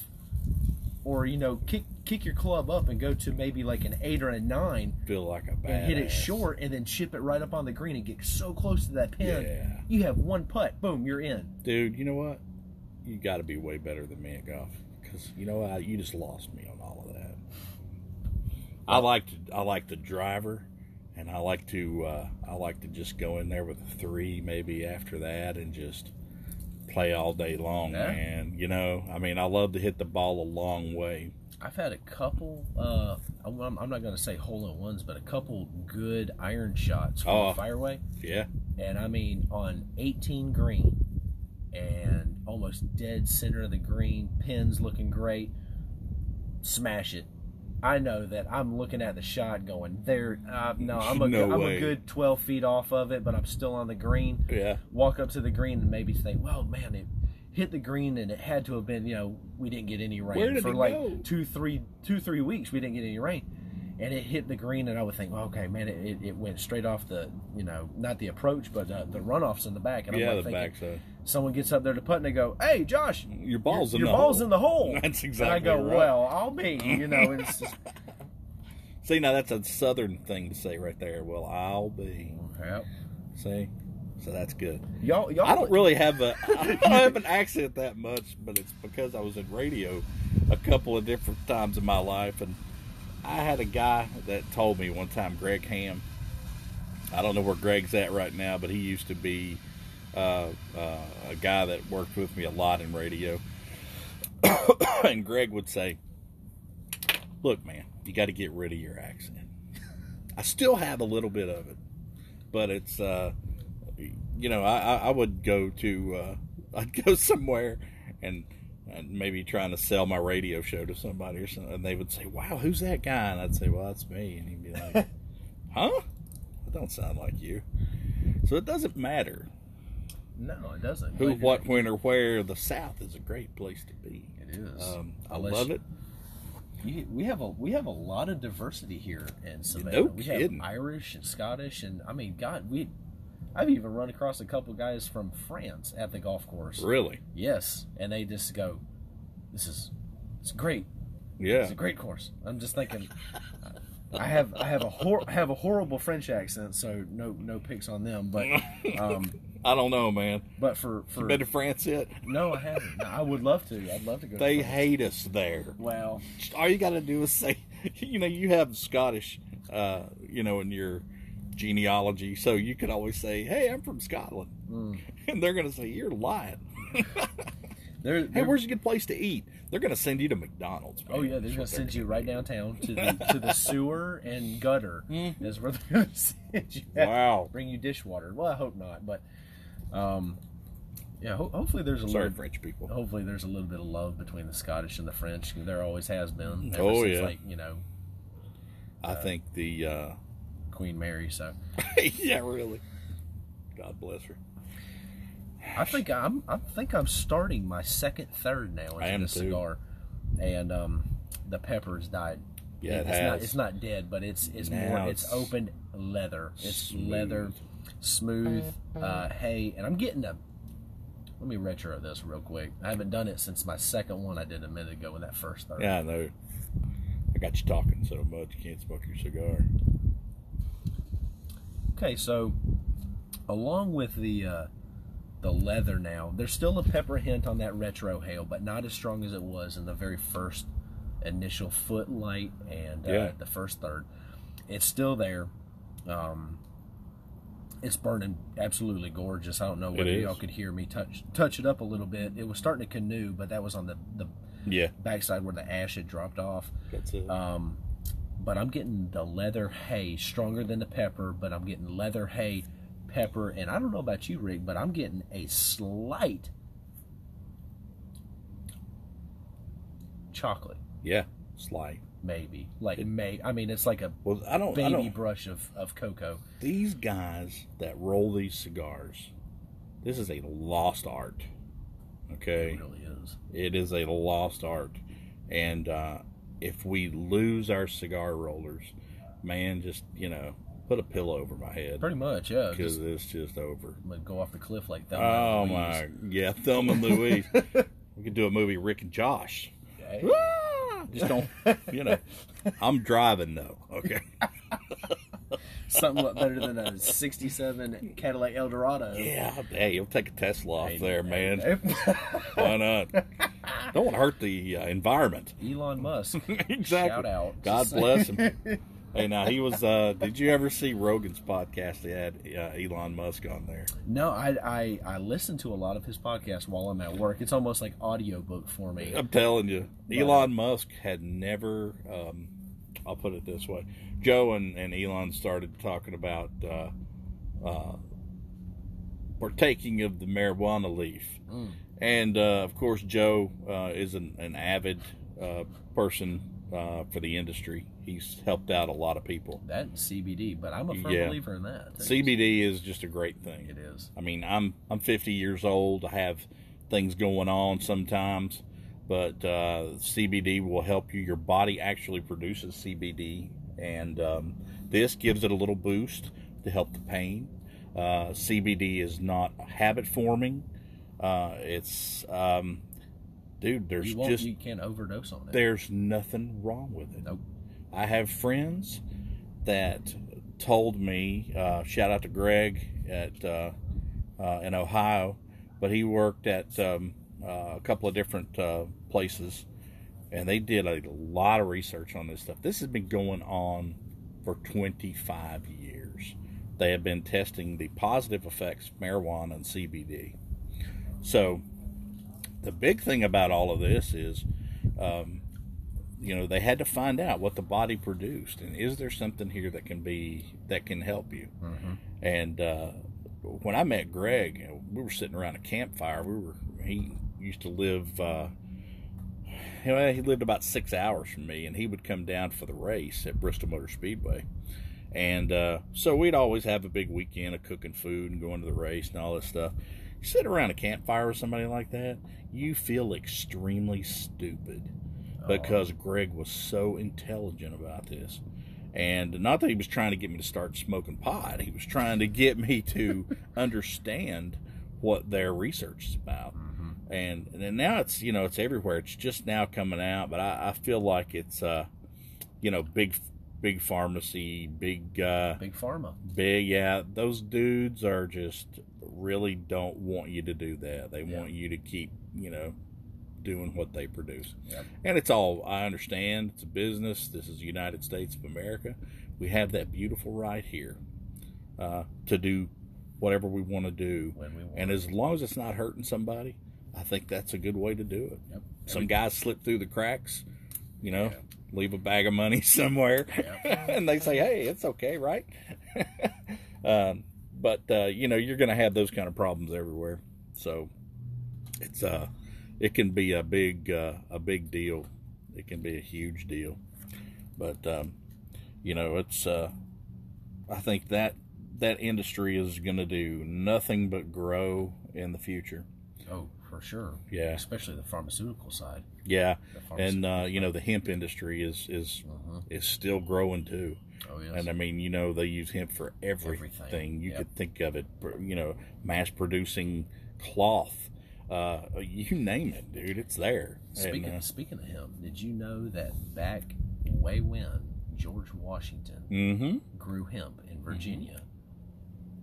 or you know kick kick your club up and go to maybe like an eight or a nine Feel like a bad. and hit it short and then chip it right up on the green and get so close to that pin. Yeah. You have one putt, boom, you're in. dude. You know what? You got to be way better than me at golf because you know what? You just lost me on all of that. I like to, I like the driver, and I like to uh, I like to just go in there with a three maybe after that and just play all day long, Yeah. man. You know, I mean, I love to hit the ball a long way. I've had a couple. Uh, I'm, I'm not going to say hole in ones, but a couple good iron shots from Oh. the fairway. Yeah, and I mean on 18 green and almost dead center of the green, pins looking great. Smash it. I know that I'm looking at the shot going there. Uh, no, I'm a No good, I'm a good 12 feet off of it, but I'm still on the green. yeah. Walk up to the green and maybe think, well, man, it hit the green and it had to have been. You know, we didn't get any rain for like go? two, three, two, three weeks. We didn't get any rain and it hit the green, and I would think, well, okay, man, it, it, went straight off the, you know, not the approach, but uh, the runoffs in the back. And I'm Yeah, like the thinking, backside. Someone gets up there to putt, and they go, "Hey, Josh, Your ball's your, in your the ball's hole. in the hole." That's And exactly I go, right. "Well, I'll be," you know. It's just, See, now that's a southern thing to say right there. Well, I'll be. Yep. See, so that's good. y'all, y'all. I don't really have a I don't have an accent that much, but it's because I was in radio a couple of different times in my life, and I had a guy that told me one time, Greg Ham. I don't know where Greg's at right now, but he used to be uh, uh, a guy that worked with me a lot in radio. and Greg would say, "Look, man, you got to get rid of your accent." I still have a little bit of it, but it's uh, you know, I, I I would go to, uh, I'd go somewhere and, and maybe trying to sell my radio show to somebody or something, and they would say, "Wow, who's that guy?" And I'd say, "Well, that's me," and he'd be like, "Huh? That don't sound like you." So it doesn't matter No, it doesn't. who, what, when, or where. The South is a great place to be. It is. Um, I love it. you- we have a we have a lot of diversity here in Savannah. No we kidding. have Irish and Scottish, and I mean, God, we. I've even run across a couple guys from France at the golf course. Really? Yes, and they just go, "This is, it's great. Yeah. It's a great course." I'm just thinking, I have I have a hor- I have a horrible French accent, so no no picks on them. But um, I don't know, man. but for for Been to France yet? no, I haven't. No, I would love to. I'd love to go. They France. hate us there. well, all you got to do is say, you know, you have Scottish, uh, you know, in your genealogy, so you could always say, "Hey, I'm from Scotland," Mm. and they're going to say, "You're lying." they're, hey, they're- where's a good place to eat? They're going to send you to McDonald's. Oh yeah, they're That's gonna send you right do. downtown to the to the sewer and gutter Mhm. is where they're gonna send you. Wow. Bring you dishwater. Well, I hope not, but um, yeah. Ho- hopefully there's a Sorry, little. French people. Hopefully there's a little bit of love between the Scottish and the French. There always has been. Oh, yeah. Like you know, I think the uh, Queen Mary. So yeah, really. God bless her. I think I'm I think I'm starting my second third now into I am the too. cigar, and um, the pepper's died. Yeah, it it's not has. it's not dead, but it's it's Now more it's it's open leather. It's smooth. leather, smooth uh, hay, and I'm getting a. Let me retro this real quick. I haven't done it since my second one I did a minute ago with that first third. Yeah, I know. I got you talking so much you can't smoke your cigar. Okay, so along with the uh, the leather now, there's still a pepper hint on that retrohale, but not as strong as it was in the very first initial footlight and uh, Yeah. the first third. It's still there. Um, it's burning absolutely gorgeous. I don't know whether y'all could hear me touch touch it up a little bit. It was starting to canoe, but that was on the the Yeah, backside where the ash had dropped off. that's it. Um, but I'm getting the leather hay stronger than the pepper, but I'm getting leather hay, pepper, and I don't know about you, Rick, but I'm getting a slight chocolate, yeah, slight. maybe. Like it, may I mean it's like a Well, I don't. I baby don't. brush of, of cocoa. These guys that roll these cigars, this is a lost art. Okay, It really is. it is a lost art, and uh, if we lose our cigar rollers, man, just you know, put a pillow over my head Pretty much, yeah. because it's just over. I'm gonna go off the cliff like that. Oh my, yeah, Thelma and Louise. we could do a movie, Rick and Josh. Ah! Just don't, you know. I'm driving though. Okay. Lot better than a '67 Cadillac Eldorado. Yeah. Hey, you'll take a Tesla off Hey, there, man. hey. Why not? Don't want to hurt the uh, environment. Elon Musk. exactly. Shout out. God bless him. hey, now he was. uh Did you ever see Rogan's podcast? They had uh, Elon Musk on there. No, I, I I listen to a lot of his podcasts while I'm at work. It's almost like audiobook for me. I'm telling you, Elon Musk had never. Um, I'll put it this way: Joe and, and Elon started talking about uh, uh, partaking of the marijuana leaf, Mm. and uh, of course, Joe uh, is an, an avid uh, person uh, for the industry. He's helped out a lot of people. That CBD, but I'm a firm Yeah. believer in that. CBD is just a great thing. It is. I mean, I'm I'm 50 years old. I have things going on sometimes, but uh, CBD will help you. Your body actually produces CBD, and um, this gives it a little boost to help the pain. Uh, CBD is not habit forming. Uh, it's um, dude. There's You just you can't overdose on it. there's nothing wrong with it. Nope. I have friends that told me, uh, shout out to Greg at uh, uh, in Ohio, but he worked at um, uh, a couple of different uh, places, and they did a lot of research on this stuff. This has been going on for 25 years. They have been testing the positive effects of marijuana and CBD. So, the big thing about all of this is, um, you know, they had to find out what the body produced, and is there something here that can be that can help you? And uh, when I met Greg, we were sitting around a campfire. We were he used to live. Uh, you know, he lived about six hours from me, and he would come down for the race at Bristol Motor Speedway. And uh, so we'd always have a big weekend of cooking food and going to the race and all this stuff. You sit around a campfire with somebody like that, you feel extremely stupid because Greg was so intelligent about this. And not that he was trying to get me to start smoking pot, he was trying to get me to understand what their research is about. And and now it's you know it's everywhere. It's just now coming out, but I, I feel like it's uh you know big big pharmacy, big uh Big pharma. big yeah those dudes are just really don't want you to do that they Yeah. want you to keep you know doing what they produce Yep. and it's all i understand it's a business this is the united states of america we have that beautiful right here uh, to do whatever we want to do When we want. and as long as it's not hurting somebody i think that's a good way to do it. Yep. some guys slip through the cracks you know leave a bag of money somewhere and they say hey it's okay right? Um, but uh, you know you're going to have those kind of problems everywhere. So it's uh it can be a big uh, a big deal. It can be a huge deal. But um, you know it's uh I think that that industry is going to do nothing but grow in the future. Oh, for sure. Yeah. Especially the pharmaceutical side. Yeah, and uh, you know the hemp industry is is Mhm. is still growing too. Oh yes. And I mean, you know, they use hemp for everything. Everything, You yep. could think of it, you know, mass producing cloth. Uh, you name it, dude. It's there. Speaking, And, uh, speaking of him, did you know that back way when George Washington mhm. grew hemp in Virginia,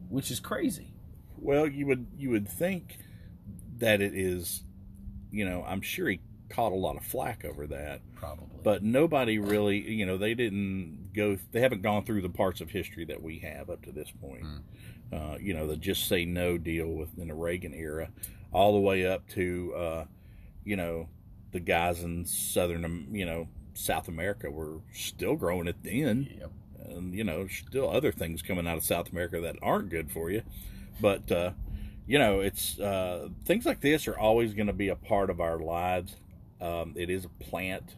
which is crazy. Well, you would you would think that it is, you know, I'm sure he caught a lot of flack over that, Probably. but nobody really, you know, they didn't go, they haven't gone through the parts of history that we have up to this point. Uh, you know, the just say no deal within the Reagan era, all the way up to, uh, you know, the guys in southern, um, you know, South America were still growing it then yep. and you know still other things coming out of south america that aren't good for you but uh you know it's uh things like this are always going to be a part of our lives. Um it is a plant.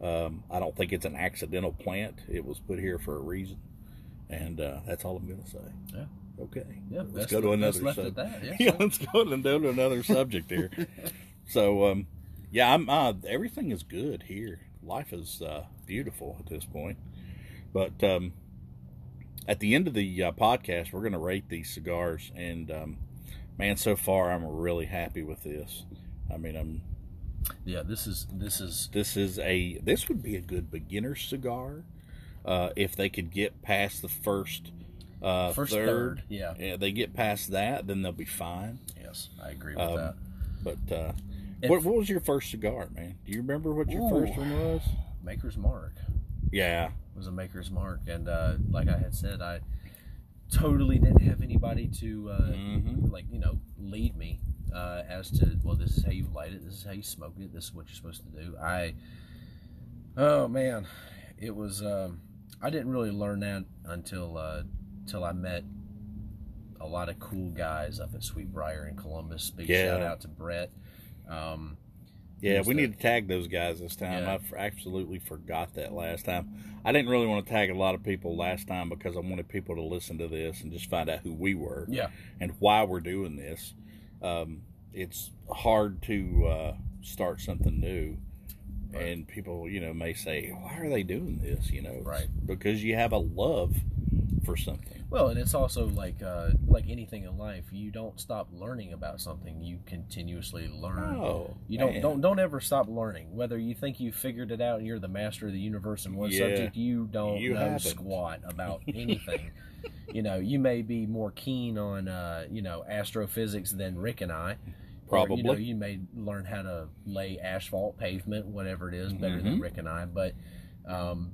Um i don't think it's an accidental plant. It was put here for a reason. And uh that's all i'm going to say. Yeah. okay. Yeah, let's go to another sub- that, yeah, yeah let's go to, go to another subject here. So um yeah i'm uh everything is good here. Life is uh beautiful at this point. But um at the end of the uh, podcast we're going to rate these cigars. And um man so far i'm really happy with this i mean i'm Yeah, this is this is this is a this would be a good beginner cigar uh if they could get past the first uh first third, third. Yeah. yeah they get past that then they'll be fine Yes, I agree with Um, that. But uh, And- what, what was your first cigar, man? Do you remember what your Ooh. first one was? Maker's Mark Yeah, it was a Maker's Mark, and uh, like I had said, I totally didn't have anybody to uh, Mhm. like you know lead me uh, as to well, this is how you light it, this is how you smoke it, this is what you're supposed to do. I oh man, it was um, I didn't really learn that until uh, until I met a lot of cool guys up at Sweetbriar in Columbus. Big Yeah. shout out to Brett. Um, yeah. We the- need to tag those guys this time. Yeah. I f- absolutely forgot that last time. I didn't really want to tag a lot of people last time because I wanted people to listen to this and just find out who we were yeah, and why we're doing this. Um, it's hard to uh, start something new. Right. And people, you know, may say, "Why are they doing this?" You know, Right. Because you have a love for something. Well, and it's also like uh, like anything in life, you don't stop learning about something. You continuously learn. Oh, you don't man. don't don't ever stop learning. Whether you think you figured it out and you're the master of the universe in one Yeah. subject, you don't You know haven't. squat about anything. you know, you may be more keen on uh, you know astrophysics than Rick and I. Or, you know, Probably. you may learn how to lay asphalt, pavement, whatever it is, better than Mhm. Rick and I. But um,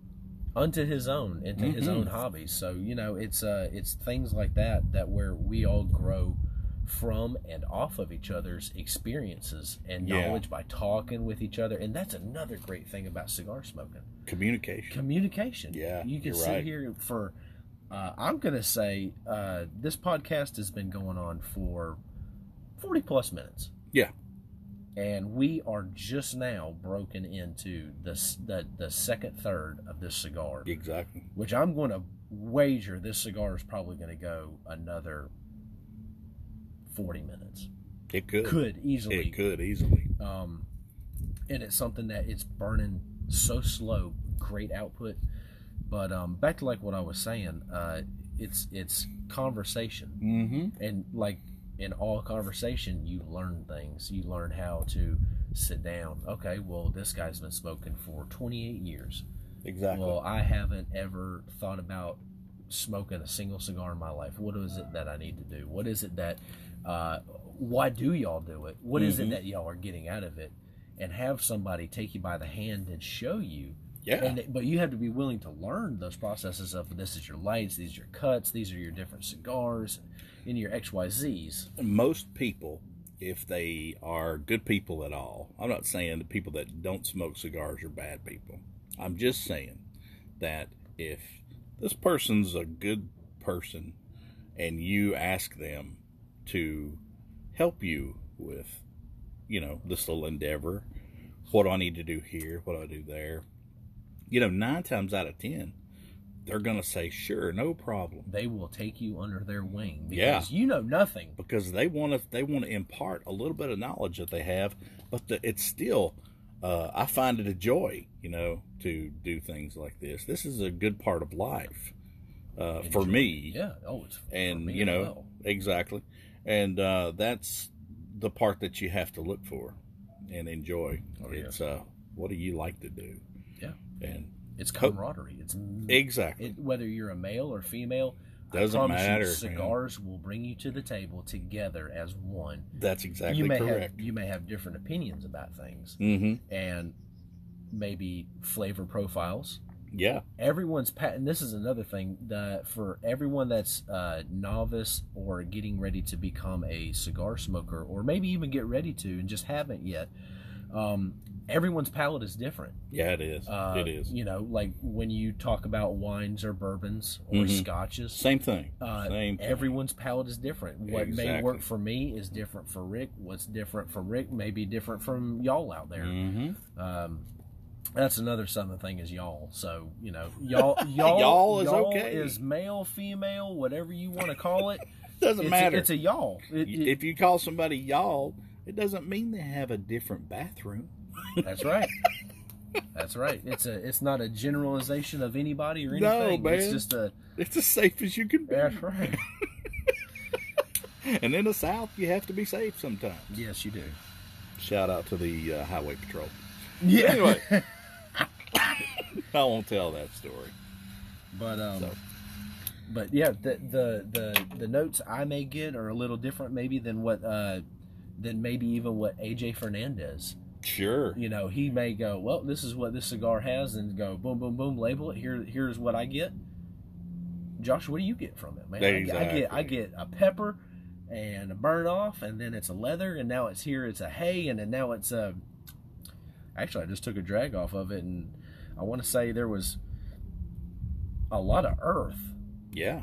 unto his own, into his Mhm. own hobbies. So you know, it's uh, it's things like that that where we all grow from and off of each other's experiences and Yeah. knowledge by talking with each other. And that's another great thing about cigar smoking Communication. communication. Yeah, you can sit right. here for. Uh, I'm gonna say uh, this podcast has been going on for forty plus minutes. Yeah. And we are just now broken into the the, the second third of this cigar, Exactly. which I'm going to wager this cigar is probably going to go another forty minutes. It could. Could easily It could easily. um, and it's something that it's burning so slow, great output. But um, back to like what I was saying, uh, it's it's conversation, Mm-hmm. and like in all conversation, you learn things. You learn how to sit down. Okay, well, this guy's been smoking for 28 years. Exactly. Well, I haven't ever thought about smoking a single cigar in my life. What is it that I need to do? What is it that, uh, why do y'all do it? What is Mhm. it that y'all are getting out of it? And have somebody take you by the hand and show you. yeah. And, but you have to be willing to learn those processes of this is your lights, these are your cuts, these are your different cigars, and your XYZs. Most people, if they are good people at all, I'm not saying the people that don't smoke cigars are bad people. I'm just saying that if this person's a good person and you ask them to help you with, you know, this little endeavor, what do I need to do here? What do I do there? You know, nine times out of ten, they're gonna say, "Sure, no problem," They will take you under their wing Yeah. because you know nothing. because they want to they want to impart a little bit of knowledge that they have, but the, it's still. Uh, I find it a joy, you know, to do things like this. This is a good part of life uh, for me. Yeah. Oh, it's for and me you know well. exactly and uh that's the part that you have to look for and enjoy Oh, yeah. it's uh what do you like to do Yeah. and it's camaraderie. It's exactly it, whether you're a male or female. Doesn't promise you, matter, man. cigars will bring you to the table together as one. that's exactly you may correct have you may have different opinions about things mm-hmm and maybe flavor profiles. yeah Everyone's pat, and this is another thing that for everyone that's uh, novice or getting ready to become a cigar smoker, or maybe even get ready to and just haven't yet. Um, everyone's palate is different. yeah it is Uh, it is You know, like when you talk about wines or bourbons or Mhm. scotches, same thing uh, same thing. everyone's palate is different. What may work for me is different for Rick. What's different for Rick may be different from y'all out there. mm-hmm. Um, that's another southern thing is y'all. So you know, y'all, y'all, Y'all is okay. is male, female, whatever you want to call it. doesn't it's, matter A, it's a y'all. It- it- if you call somebody y'all it doesn't mean they have a different bathroom that's right. That's right. It's a. It's not a generalization of anybody or anything. No, anything. It's just a. it's as safe as you can be That's right. and in the south you have to be safe sometimes yes, you do. shout out to the uh, highway patrol Yeah. Anyway. I won't tell that story. But um, So. but yeah, the, the the the notes I may get are a little different maybe than what uh than maybe even what AJ Fernandez. Sure. You know, he may go, well, this is what this cigar has, and go boom, boom, boom, label it. Here, here's what I get. Josh, what do you get from it, man? I get- I get I get a pepper and a burn off, and then it's a leather, and now it's here, it's a hay, and then now it's a. Actually, I just took a drag off of it, and I want to say there was a lot of earth. Yeah.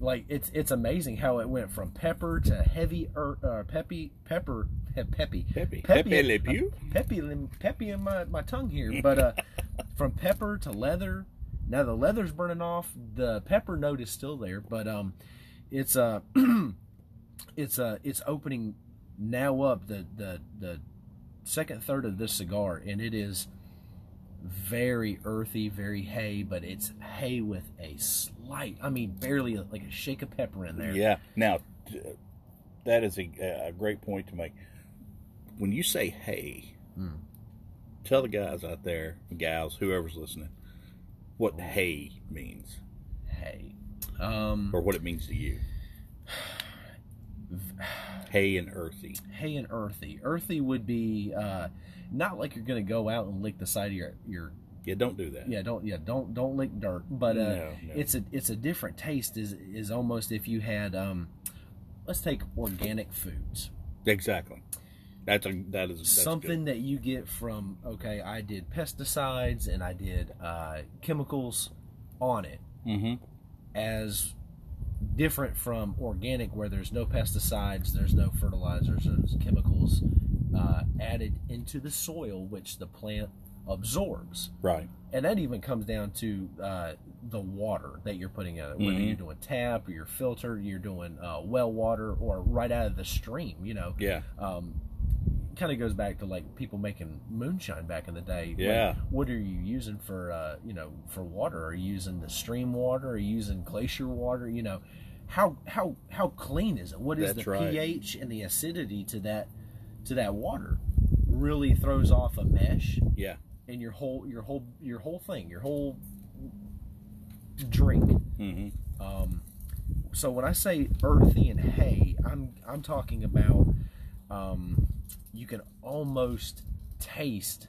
Like it's it's amazing how it went from pepper to heavy er, uh, peppy pepper, peppy peppy, Pepe Le Pew. peppy, peppy in my, my tongue here. But uh, from pepper to leather, now the leather's burning off. The pepper note is still there, but um, it's uh, it's uh, it's opening now up the the the second third of this cigar, and it is very earthy, very hay, but it's hay with a slight, I mean, barely like a shake of pepper in there. Yeah. Now, that is a, a great point to make. When you say hey, Hmm. tell the guys out there, gals, whoever's listening, what hay means Hay. Um, or what it means to you. Hay and earthy. hay and earthy. Earthy would be uh, not like you're gonna go out and lick the side of your your Yeah, don't do that. yeah don't yeah don't don't lick dirt. But uh, No, no. it's a it's a different taste. Is is almost if you had um, let's take organic foods. Exactly. That's a that is that's something that you get from okay i did pesticides and i did uh, chemicals on it Mm-hmm. as different from organic where there's no pesticides there's no fertilizers there's chemicals uh, added into the soil which the plant absorbs Right. and that even comes down to uh, the water that you're putting in it whether Mhm. you're doing tap or you're filtered you're doing uh, well water or right out of the stream you know Yeah. um, kind of goes back to like people making moonshine back in the day. Like, Yeah. what are you using for uh, you know for water? Are you using the stream water? Are you using glacier water? You know, how how how clean is it? What is That's the right. pH and the acidity to that to that water? Really throws off a mesh Yeah. And your whole your whole your whole thing, your whole drink. Mm-hmm. Um, so when I say earthy and hay, I'm I'm talking about um, you can almost taste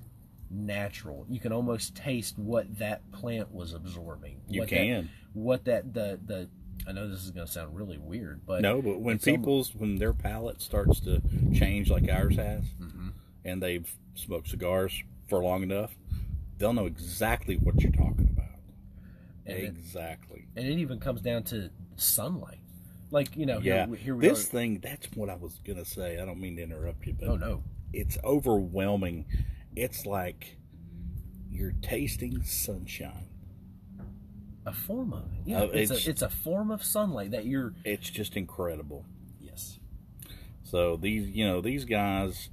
natural. You can almost taste what that plant was absorbing. You what can. That, what that the the I know this is going to sound really weird, but No, but when people's when their palate starts to change like ours has, Mhm. and they've smoked cigars for long enough, they'll know exactly what you're talking about. And it- exactly. and it even comes down to sunlight. Like you know, yeah. here, here this are. thing, that's what I was gonna say. I don't mean to interrupt you, but Oh no, it's overwhelming. It's like you're tasting sunshine. a form of it. Yeah, Uh, it's, it's- a it's a form of sunlight that you're. It's just incredible. Yes. So these, you know, these guys,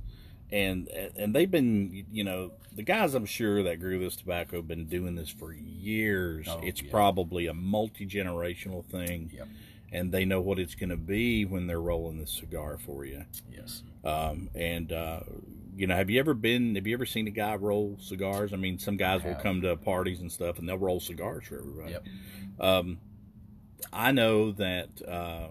and and they've been, you know, the guys I'm sure that grew this tobacco have been doing this for years. Oh, it's yeah. probably a multi generational thing, Yep. And they know what it's going to be when they're rolling the cigar for you. Yes. Um, and uh, you know, have you ever been? Have you ever seen a guy roll cigars? I mean, some guys will come to parties and stuff, and they'll roll cigars for everybody. Yep. Um, I know that uh,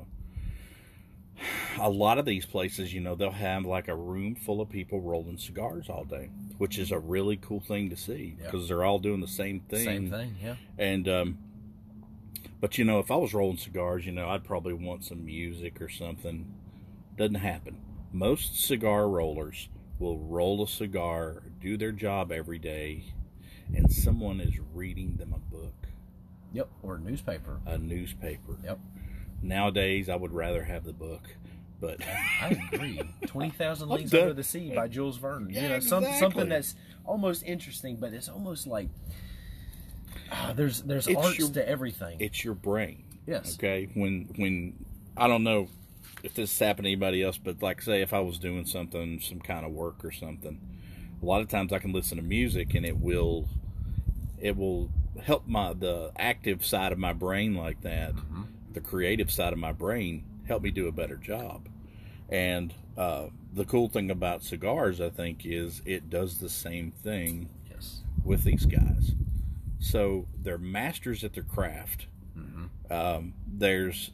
a lot of these places, you know, they'll have like a room full of people rolling cigars all day, which is a really cool thing to see Yep. because they're all doing the same thing. Same thing. Yeah. And um, but you know, if I was rolling cigars, you know, I'd probably want some music or something. Doesn't happen. Most cigar rollers will roll a cigar, do their job every day, and someone is reading them a book, Yep. Or a newspaper. a newspaper. Yep. Nowadays, I would rather have the book, but I agree. Twenty Thousand Leagues. Under the Sea by Jules Verne. Yeah, you know, some, exactly. something that's almost interesting, but it's almost like ah, there's there's It's arts your- to everything. it's your brain. Yes. Okay. When when I don't know if this has happened to anybody else, but like say if I was doing something, some kind of work or something, a lot of times I can listen to music and it will it will help my the active side of my brain like that, Mm-hmm. the creative side of my brain help me do a better job. And uh, the cool thing about cigars, I think, is it does the same thing yes. with these guys. So they're masters at their craft. Mm-hmm. Um, there's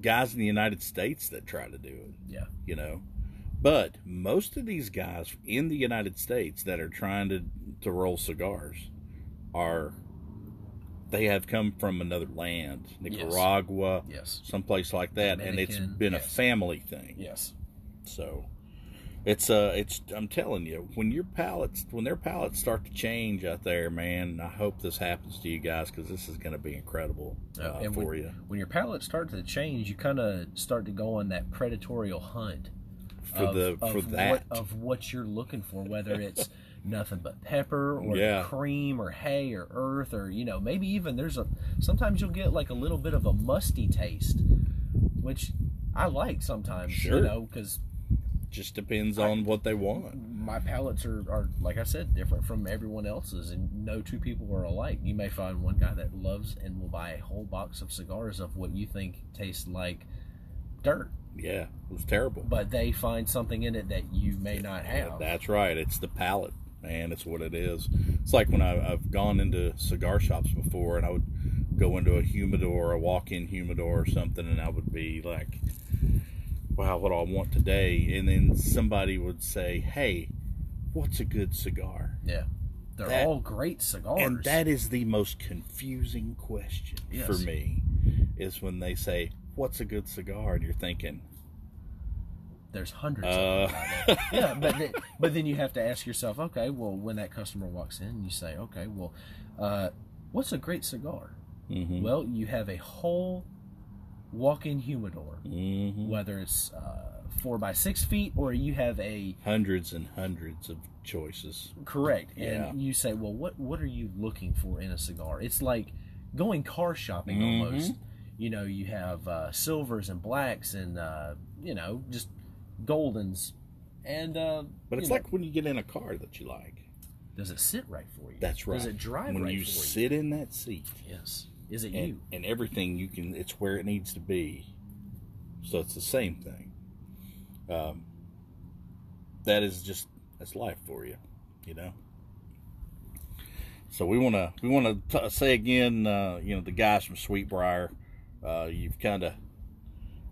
guys in the United States that try to do it, Yeah. you know. But most of these guys in the United States that are trying to, to roll cigars are they have come from another land, Nicaragua, Yes. someplace like that, and it's been a family thing. Yes. So it's uh it's I'm telling you, when your palates when their palates start to change out there, man, I hope this happens to you guys because this is going to be incredible uh, and for when, you when your palate start to change, you kind of start to go on that predatorial hunt for of, the for of that. what, of what you're looking for, whether it's nothing but pepper or Yeah. cream or hay or earth or you know maybe even there's a sometimes you'll get like a little bit of a musty taste, which I like sometimes. Sure. You know because just depends on what they want. my palates are, are like I said different from everyone else's, and no two people are alike. You may find one guy that loves and will buy a whole box of cigars of what you think tastes like dirt, Yeah, it was terrible. but they find something in it that you may not Yeah, have. that's right. It's the palate, man. It's what it is. It's like when I, I've gone into cigar shops before, and I would go into a humidor, a walk-in humidor or something, and I would be like, "Wow, what do I want today?" And then somebody would say, "Hey, what's a good cigar?" yeah, they're That- all great cigars. And that is the most confusing question Yes. for me, is when they say, "What's a good cigar?" and you're thinking, there's hundreds Uh. of them out there. Yeah, but then, but then you have to ask yourself, okay, well, when that customer walks in, you say, okay, well, uh, what's a great cigar? Mhm. Well, you have a whole walk-in humidor, Mhm. whether it's uh, four by six feet or you have a hundreds and hundreds of choices." correct, Yeah. and you say, well, what what are you looking for in a cigar? It's like going car shopping Mhm. almost. You know, you have uh, silvers and blacks and uh, you know just goldens, and uh, But you it's know, like when you get in a car that you like. does it sit right for you? That's right. Does it drive when right you sit in that seat? Yes. Is it and, you? and everything you can it's where it needs to be. So it's the same thing. Um, that is just that's life for you, you know. So we want to we want to say again, uh, you know, the guys from Sweetbriar, uh, you've kind of.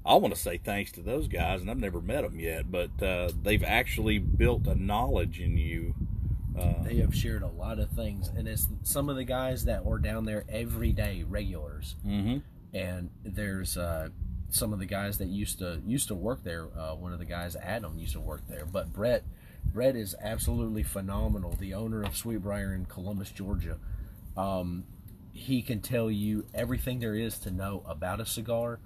I want to say thanks to those guys, and I've never met them yet, but uh, they've actually built a knowledge in you. Uh, They have shared a lot of things, and it's some of the guys that were down there every day, regulars. mhm. and there's uh, some of the guys that used to used to work there. Uh, one of the guys, Adam, used to work there. But Brett, Brett is absolutely phenomenal. The owner of Sweetbriar in Columbus, Georgia. Um, he can tell you everything there is to know about a cigar,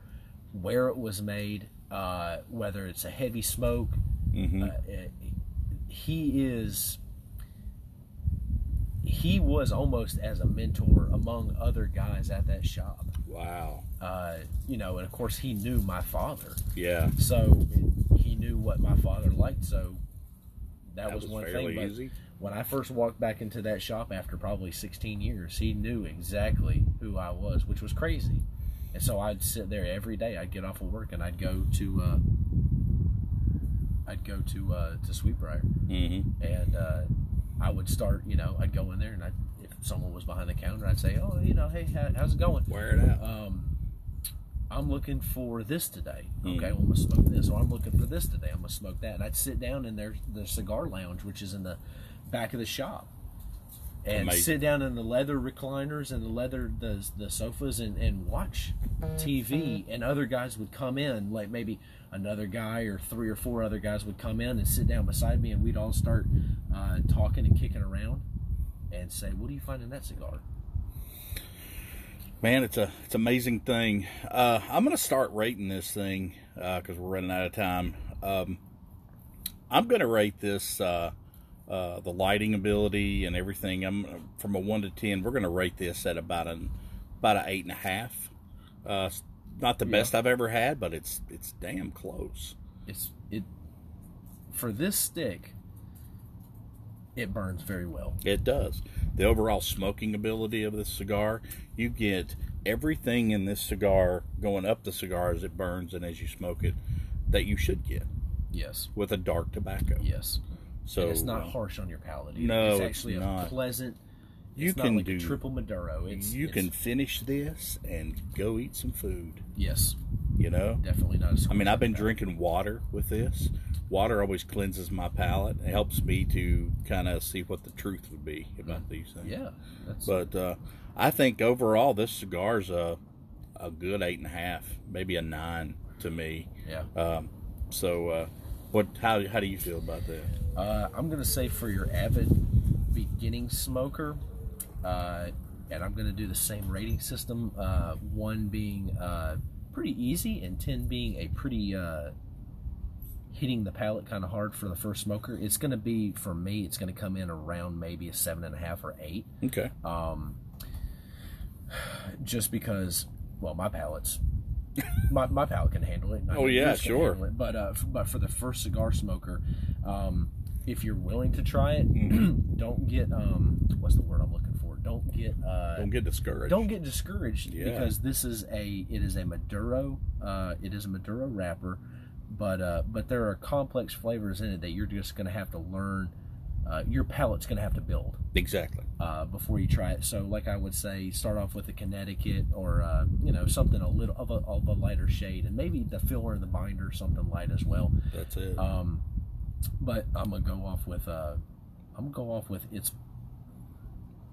where it was made, uh, whether it's a heavy smoke. Mhm. Uh, he is he was almost as a mentor among other guys at that shop. Wow. Uh, you know, and of course he knew my father, Yeah. so he knew what my father liked. So that, That was, was one thing. But easy. when I first walked back into that shop after probably 16 years, he knew exactly who I was, which was crazy. And so I'd sit there every day. I'd get off of work and I'd go to uh, I'd go to uh, to Sweetbriar Mm-hmm. and uh, I would start. You know, I'd go in there and I if someone was behind the counter, I'd say, "Oh, you know, hey, how, how's it going?" Wear it out. um, I'm looking for this today. Mm. Okay, well, I'm gonna smoke this, or I'm looking for this today. I'm gonna smoke that, and I'd sit down in their the cigar lounge, which is in the back of the shop, and Amazing. sit down in the leather recliners and the leather the the sofas and and watch TV. And other guys would come in, like maybe another guy or three or four other guys would come in and sit down beside me, and we'd all start uh, talking and kicking around, and say, "What do you find in that cigar?" Man, it's a it's amazing thing. Uh, I'm gonna start rating this thing because we're running out of time. Um, I'm gonna rate this uh, uh, the lighting ability and everything. I'm from a one to ten. We're gonna rate this at about an about an eight and a half. Uh, not the best I've ever had, but it's it's damn close. it's it for this stick it burns very well It does. The overall smoking ability of this cigar, you get everything in this cigar going up the cigar as it burns and as you smoke it that you should get yes with a dark tobacco. yes So and it's not uh, harsh on your palate either. No, it's it's actually not. a pleasant You can like do- triple maduro it's you it's- can finish this and go eat some food. yes You know, definitely not a I mean, I've been drinking water with this. Water always cleanses my palate. It helps me to kind of see what the truth would be about these things. yeah that's But uh, I think overall, this cigar's a a good eight and a half, maybe a nine to me. yeah Um, so, uh, what? How how do you feel about that? Uh, I'm gonna say for your avid beginning smoker, uh, and I'm gonna do the same rating system. Uh, one being uh, pretty easy, and ten being a pretty uh, hitting the palate kind of hard for the first smoker. It's gonna be for me. It's gonna come in around maybe a seven and a half or eight, Okay. um, just because. Well, my palate's. My, my palate can handle it. Oh, yeah, sure. it. But uh, f- but for the first cigar smoker, um, if you're willing to try it, Mm-hmm. don't get um, what's the word I'm looking Don't get uh, Don't get discouraged. don't get discouraged Yeah. because this is a it is a Maduro uh, it is a Maduro wrapper, but uh, but there are complex flavors in it that you're just going to have to learn. Uh, your palate's going to have to build exactly. uh, before you try it. So, like I would say, start off with a Connecticut or uh, you know something a little of a, of a lighter shade, and maybe the filler and the binder something light as well. That's it. Um, but I'm gonna go off with uh, I'm gonna go off with it's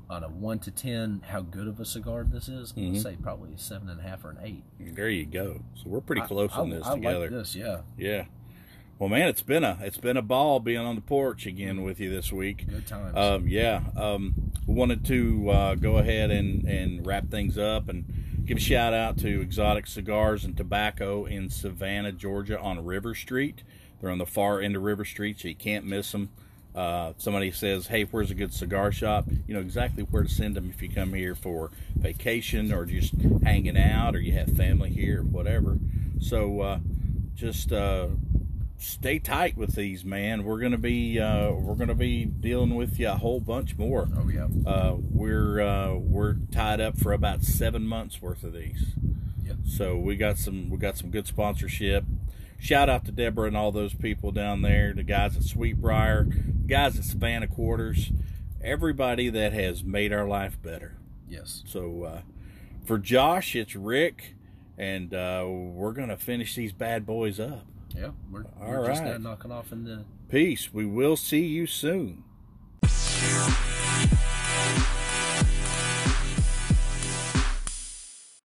on a one to ten. How good of a cigar this is? Mhm. I'd say probably a seven and a half or an eight. there you go. So we're pretty close I, on this I together. like this, yeah. Yeah. Well, man, it's been a it's been a ball being on the porch again with you this week. Good times. Um, yeah, um, we wanted to uh, go ahead and, and wrap things up and give a shout out to Exotic Cigars and Tobacco in Savannah, Georgia, on River Street. They're on the far end of River Street, so you can't miss them. Uh, somebody says, "Hey, where's a good cigar shop?" You know exactly where to send them if you come here for vacation or just hanging out, or you have family here, or whatever. So, uh, just uh, stay tight with these, man. We're gonna be uh, we're gonna be dealing with you a whole bunch more. oh yeah. Uh, we're uh, we're tied up for about seven months worth of these. Yep. So we got some we got some good sponsorship. Shout out to Debra and all those people down there, the guys at Sweetbriar, the guys at Savannah Quarters, everybody that has made our life better. Yes. So uh, for Josh, it's Rick, and uh, we're gonna finish these bad boys up. Yeah. We're, All we're just now knocking off in the Peace. We will see you soon.